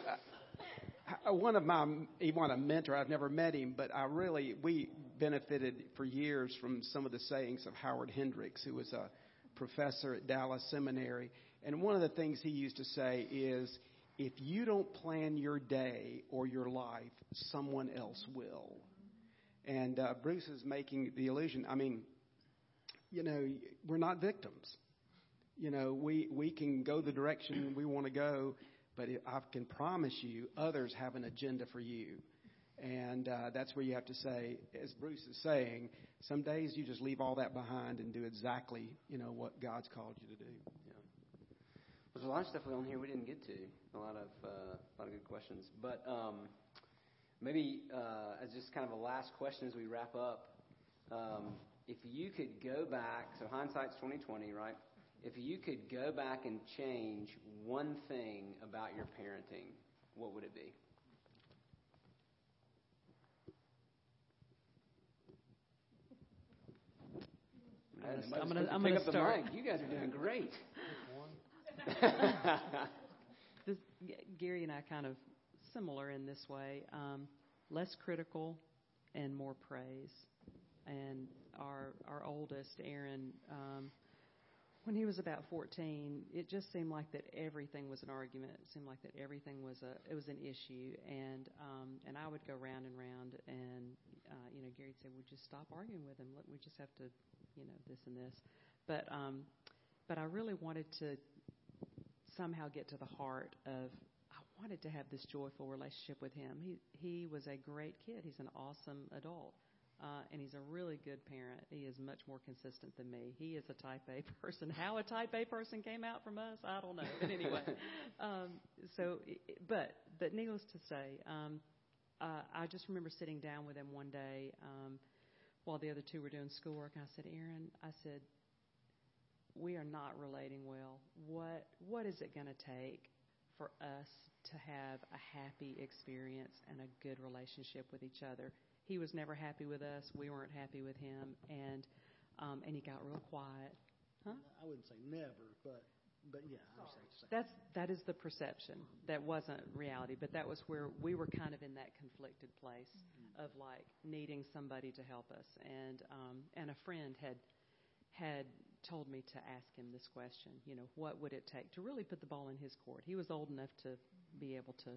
one of my he want a mentor. I've never met him, but I really we benefited for years from some of the sayings of Howard Hendricks, who was a professor at Dallas Seminary. And one of the things he used to say is, if you don't plan your day or your life, someone else will. And uh, Bruce is making the illusion. I mean, you know, we're not victims. You know, we we can go the direction we want to go, but I can promise you, others have an agenda for you. And uh, that's where you have to say, as Bruce is saying, some days you just leave all that behind and do exactly, you know, what God's called you to do. Yeah. There's a lot of stuff on here we didn't get to. A lot of uh, a lot of good questions, but um, maybe uh, as just kind of a last question as we wrap up, um, if you could go back, so hindsight's 2020, right? If you could go back and change one thing about your parenting, what would it be? I'm gonna, I'm gonna start. You guys are doing great. this, Gary and I kind of similar in this way. Um, less critical and more praise. And our our oldest, Aaron, um, when he was about 14, it just seemed like that everything was an argument. It seemed like that everything was a it was an issue, and um, and I would go round and round, and uh, you know, Gary'd say, "Would you stop arguing with him? We just have to, you know, this and this." But um, but I really wanted to somehow get to the heart of I wanted to have this joyful relationship with him. He he was a great kid. He's an awesome adult, Uh, and he's a really good parent. He is much more consistent than me. He is a type A person. How a type A person came out from us, I don't know. But anyway, um, so, but, but needless to say, um, uh, I just remember sitting down with him one day um, while the other two were doing schoolwork. And I said, Aaron, I said, we are not relating well. What what is it going to take for us to have a happy experience and a good relationship with each other? He was never happy with us. We weren't happy with him, and um, and he got real quiet. Huh? I wouldn't say never, but but yeah. That's that is the perception. That wasn't reality, but that was where we were kind of in that conflicted place mm-hmm. of like needing somebody to help us, and um, and a friend had had told me to ask him this question. You know, what would it take to really put the ball in his court? He was old enough to be able to,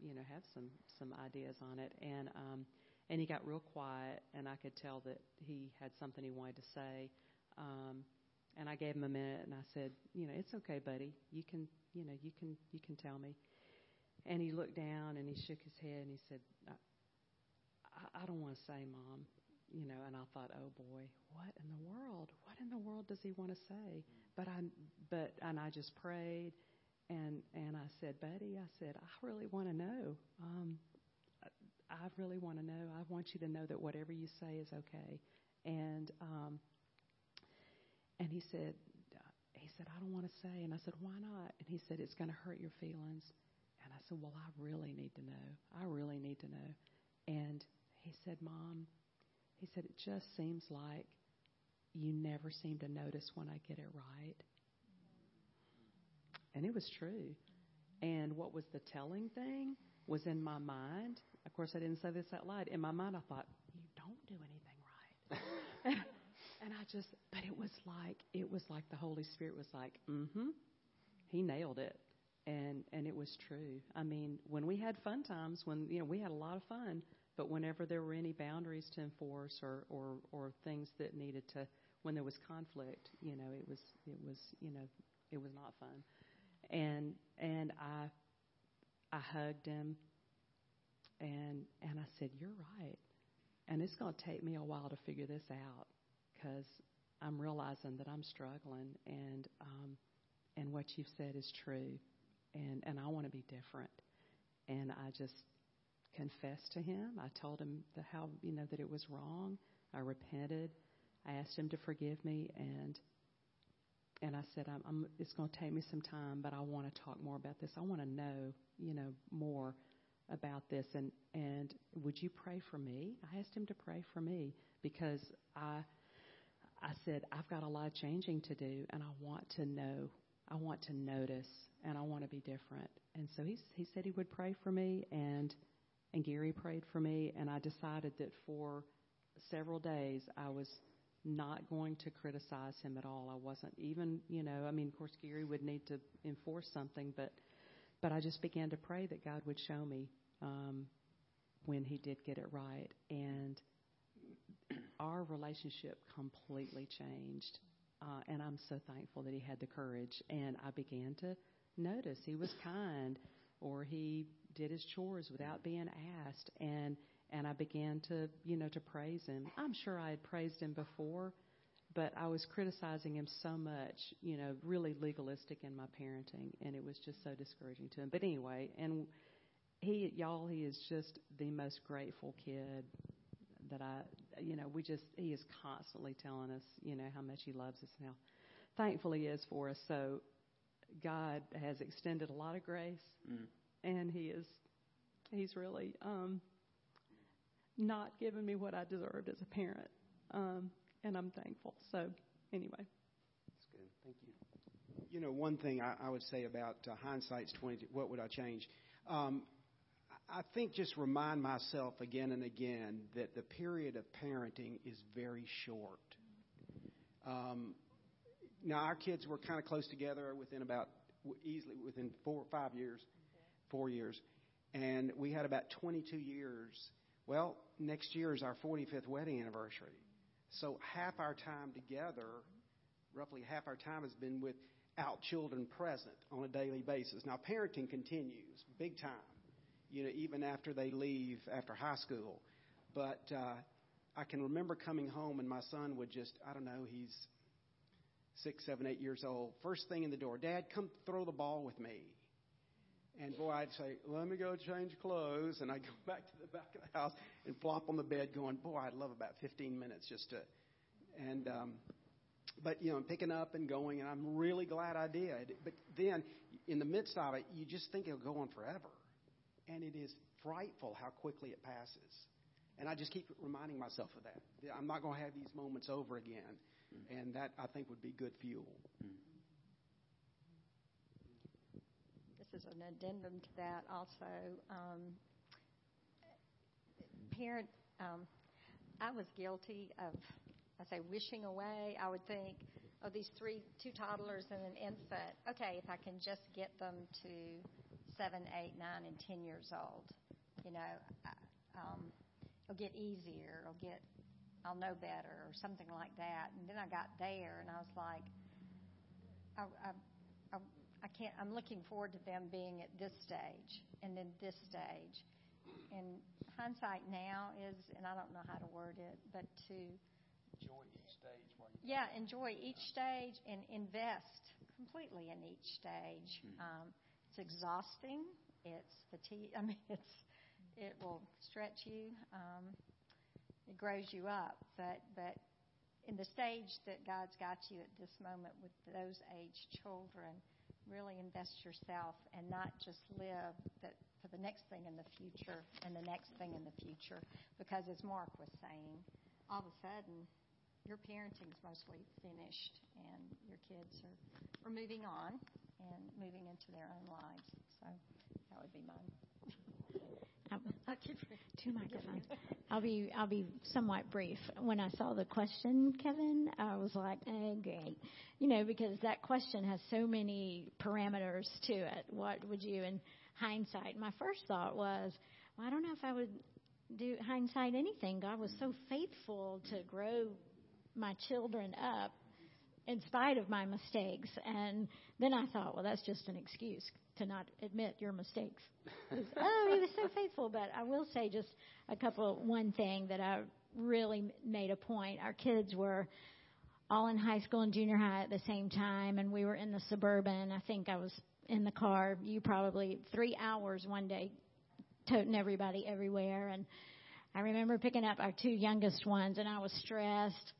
you know, have some some ideas on it, and um, and he got real quiet, and I could tell that he had something he wanted to say. Um, and I gave him a minute, and I said, you know, it's okay, buddy. You can, you know, you can you can tell me. And he looked down and he shook his head and he said, I, I don't want to say, Mom you know, and I thought, oh boy, what in the world? What in the world does he want to say? But I, but and I just prayed, and and I said, Buddy, I said, I really want to know. Um, I really want to know. I want you to know that whatever you say is okay. And um, and he said, he said, I don't want to say. And I said, why not? And he said, it's going to hurt your feelings. And I said, well, I really need to know. I really need to know. And he said, Mom, he said, It just seems like you never seem to notice when I get it right. And it was true. And what was the telling thing was in my mind. Of course, I didn't say this out loud. In my mind, I thought, You don't do anything right. and I just, but it was like, it was like the Holy Spirit was like, Mm hmm. He nailed it. And, and it was true. I mean, when we had fun times, when, you know, we had a lot of fun, but whenever there were any boundaries to enforce or, or, or things that needed to, when there was conflict, you know, it was, it was, you know, it was not fun. And, and I, I hugged him and, and I said, you're right. And it's going to take me a while to figure this out because I'm realizing that I'm struggling and, um, and what you've said is true. And, and I want to be different. And I just confessed to him. I told him the, how you know that it was wrong. I repented. I asked him to forgive me, and and I said, I'm, I'm, it's going to take me some time, but I want to talk more about this. I want to know, you know, more about this. And and would you pray for me? I asked him to pray for me because I I said I've got a lot of changing to do, and I want to know. I want to notice, and I want to be different. And so he he said he would pray for me, and and Gary prayed for me, and I decided that for several days I was not going to criticize him at all. I wasn't even, you know, I mean, of course, Gary would need to enforce something, but but I just began to pray that God would show me um, when He did get it right, and our relationship completely changed. Uh, and I'm so thankful that he had the courage. And I began to notice he was kind, or he did his chores without being asked and and I began to you know to praise him. I'm sure I had praised him before, but I was criticizing him so much, you know, really legalistic in my parenting and it was just so discouraging to him. But anyway, and he y'all he is just the most grateful kid that I you know, we just he is constantly telling us, you know, how much he loves us now. Thankfully is for us. So God has extended a lot of grace. Mm and he is he's really um, not given me what I deserved as a parent, um, and I'm thankful. So anyway, that's good. Thank you. You know, one thing I, I would say about uh, hindsight's twenty. What would I change? Um, I think just remind myself again and again that the period of parenting is very short. Um, now our kids were kind of close together within about easily within four or five years four years. And we had about 22 years. Well, next year is our 45th wedding anniversary. So half our time together, roughly half our time has been without children present on a daily basis. Now, parenting continues big time, you know, even after they leave after high school. But uh, I can remember coming home and my son would just, I don't know, he's six, seven, eight years old. First thing in the door, Dad, come throw the ball with me. And boy, I'd say, let me go change clothes. And I'd go back to the back of the house and flop on the bed going, boy, I'd love about 15 minutes just to. And, um, but, you know, I'm picking up and going, and I'm really glad I did. But then, in the midst of it, you just think it'll go on forever. And it is frightful how quickly it passes. And I just keep reminding myself of that. I'm not going to have these moments over again. And that, I think, would be good fuel. This is an addendum to that also. Um, parent, um, I was guilty of, I say, wishing away. I would think, oh, these three, two toddlers and an infant. Okay, if I can just get them to seven, eight, nine, and ten years old, you know, um, it'll get easier. It'll get, I'll know better, or something like that. And then I got there, and I was like, I, I, I, can't. I'm looking forward to them being at this stage, and then this stage. And hindsight now is, and I don't know how to word it, but to enjoy each stage. While you yeah, enjoy each stage and invest completely in each stage. Mm-hmm. Um, it's exhausting. It's fatigue. I mean, it's it will stretch you. Um, it grows you up, but but in the stage that God's got you at this moment with those age children, really invest yourself and not just live that for the next thing in the future and the next thing in the future. Because as Mark was saying, all of a sudden your parenting's mostly finished and your kids are, are moving on and moving into their own lives. So that would be mine. two microphones. I'll be I'll be somewhat brief. When I saw the question, Kevin, I was like, "Oh, great," you know, because that question has so many parameters to it. What would you, in hindsight? My first thought was, well, I don't know if I would do hindsight anything. God was so faithful to grow my children up in spite of my mistakes. And then I thought, well, that's just an excuse to not admit your mistakes. oh, he was so faithful. But I will say just a couple, one thing that I really made a point. Our kids were all in high school and junior high at the same time, and we were in the suburban. I think I was in the car, you probably three hours one day, toting everybody everywhere. And I remember picking up our two youngest ones, and I was stressed.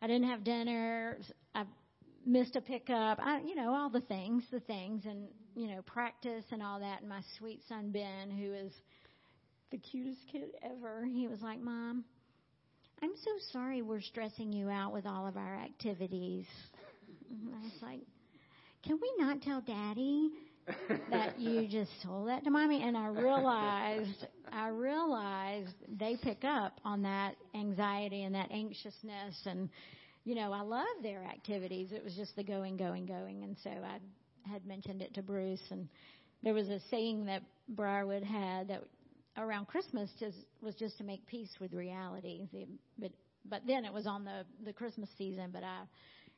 I didn't have dinner. I missed a pickup. I, you know, all the things, the things, and you know, practice and all that. And my sweet son Ben, who is the cutest kid ever, he was like, "Mom, I'm so sorry we're stressing you out with all of our activities." And I was like, "Can we not tell Daddy that you just told that to mommy and i realized i realized they pick up on that anxiety and that anxiousness and you know i love their activities it was just the going going going and so i had mentioned it to bruce and there was a saying that briarwood had that around christmas just was just to make peace with reality but but then it was on the the christmas season but i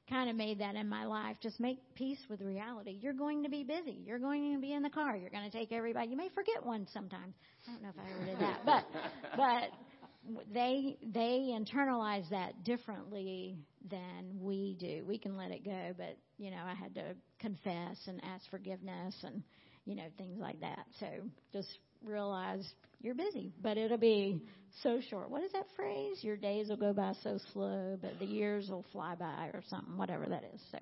kind of made that in my life. Just make peace with reality. You're going to be busy. You're going to be in the car. You're going to take everybody. You may forget one sometimes. I don't know if I ever did that, but but they they internalize that differently than we do. We can let it go, but you know, I had to confess and ask forgiveness and you know things like that. So just realize you're busy, but it'll be so short. What is that phrase? Your days will go by so slow, but the years will fly by, or something, whatever that is. So,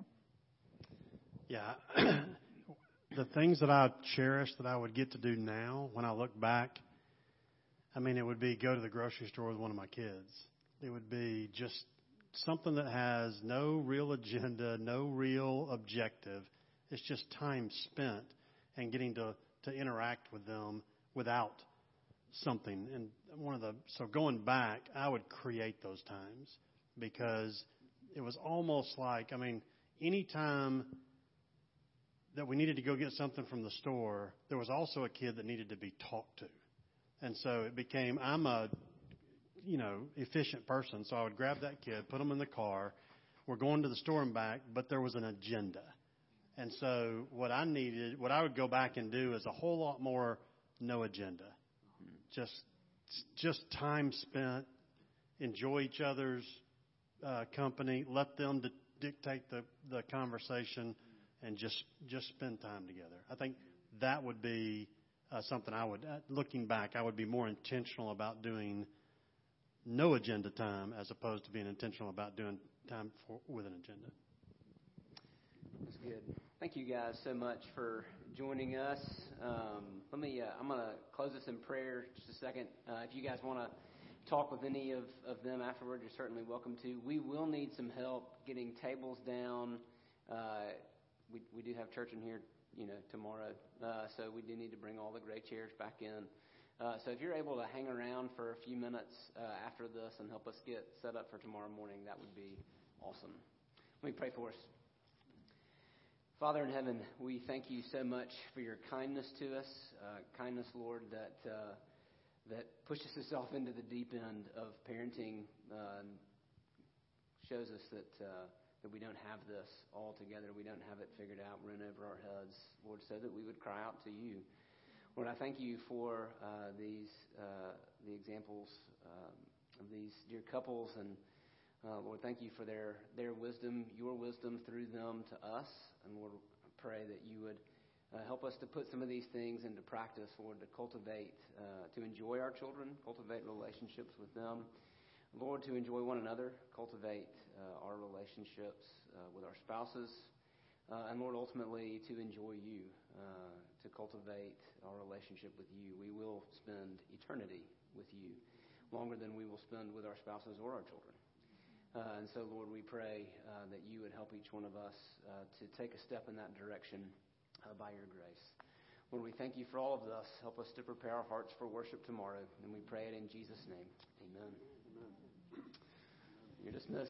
yeah, the things that I cherish that I would get to do now, when I look back, I mean, it would be go to the grocery store with one of my kids. It would be just something that has no real agenda, no real objective. It's just time spent and getting to to interact with them without something. And one of the so going back, I would create those times because it was almost like I mean, anytime that we needed to go get something from the store, there was also a kid that needed to be talked to. And so it became I'm a you know, efficient person, so I would grab that kid, put him in the car. We're going to the store and back, but there was an agenda. And so what I needed, what I would go back and do is a whole lot more no agenda. Just just time spent enjoy each other's uh, company, let them di- dictate the, the conversation, and just just spend time together. I think that would be uh, something I would, uh, looking back, I would be more intentional about doing no agenda time as opposed to being intentional about doing time for, with an agenda. That's good. Thank you guys so much for joining us. Um, let me. Uh, I'm going to close this in prayer just a second. Uh, if you guys want to talk with any of, of them afterward, you're certainly welcome to. We will need some help getting tables down. Uh, we we do have church in here, you know, tomorrow, uh, so we do need to bring all the gray chairs back in. Uh, so if you're able to hang around for a few minutes uh, after this and help us get set up for tomorrow morning, that would be awesome. Let me pray for us. Father in heaven, we thank you so much for your kindness to us, uh, kindness, Lord, that uh, that pushes us off into the deep end of parenting, uh, shows us that uh, that we don't have this all together, we don't have it figured out, we're in over our heads, Lord, so that we would cry out to you. Lord, I thank you for uh, these uh, the examples um, of these dear couples and. Uh, Lord, thank you for their, their wisdom, your wisdom through them to us. And Lord, I pray that you would uh, help us to put some of these things into practice, Lord, to cultivate, uh, to enjoy our children, cultivate relationships with them. Lord, to enjoy one another, cultivate uh, our relationships with our spouses. And Lord, ultimately, to enjoy you, to cultivate our relationship with you. We will spend eternity with you, longer than we will spend with our spouses or our children. Uh, and so, Lord, we pray uh, that you would help each one of us uh, to take a step in that direction uh, by your grace. Lord, we thank you for all of this. Help us to prepare our hearts for worship tomorrow. And we pray it in Jesus' name. Amen. Amen. You're dismissed.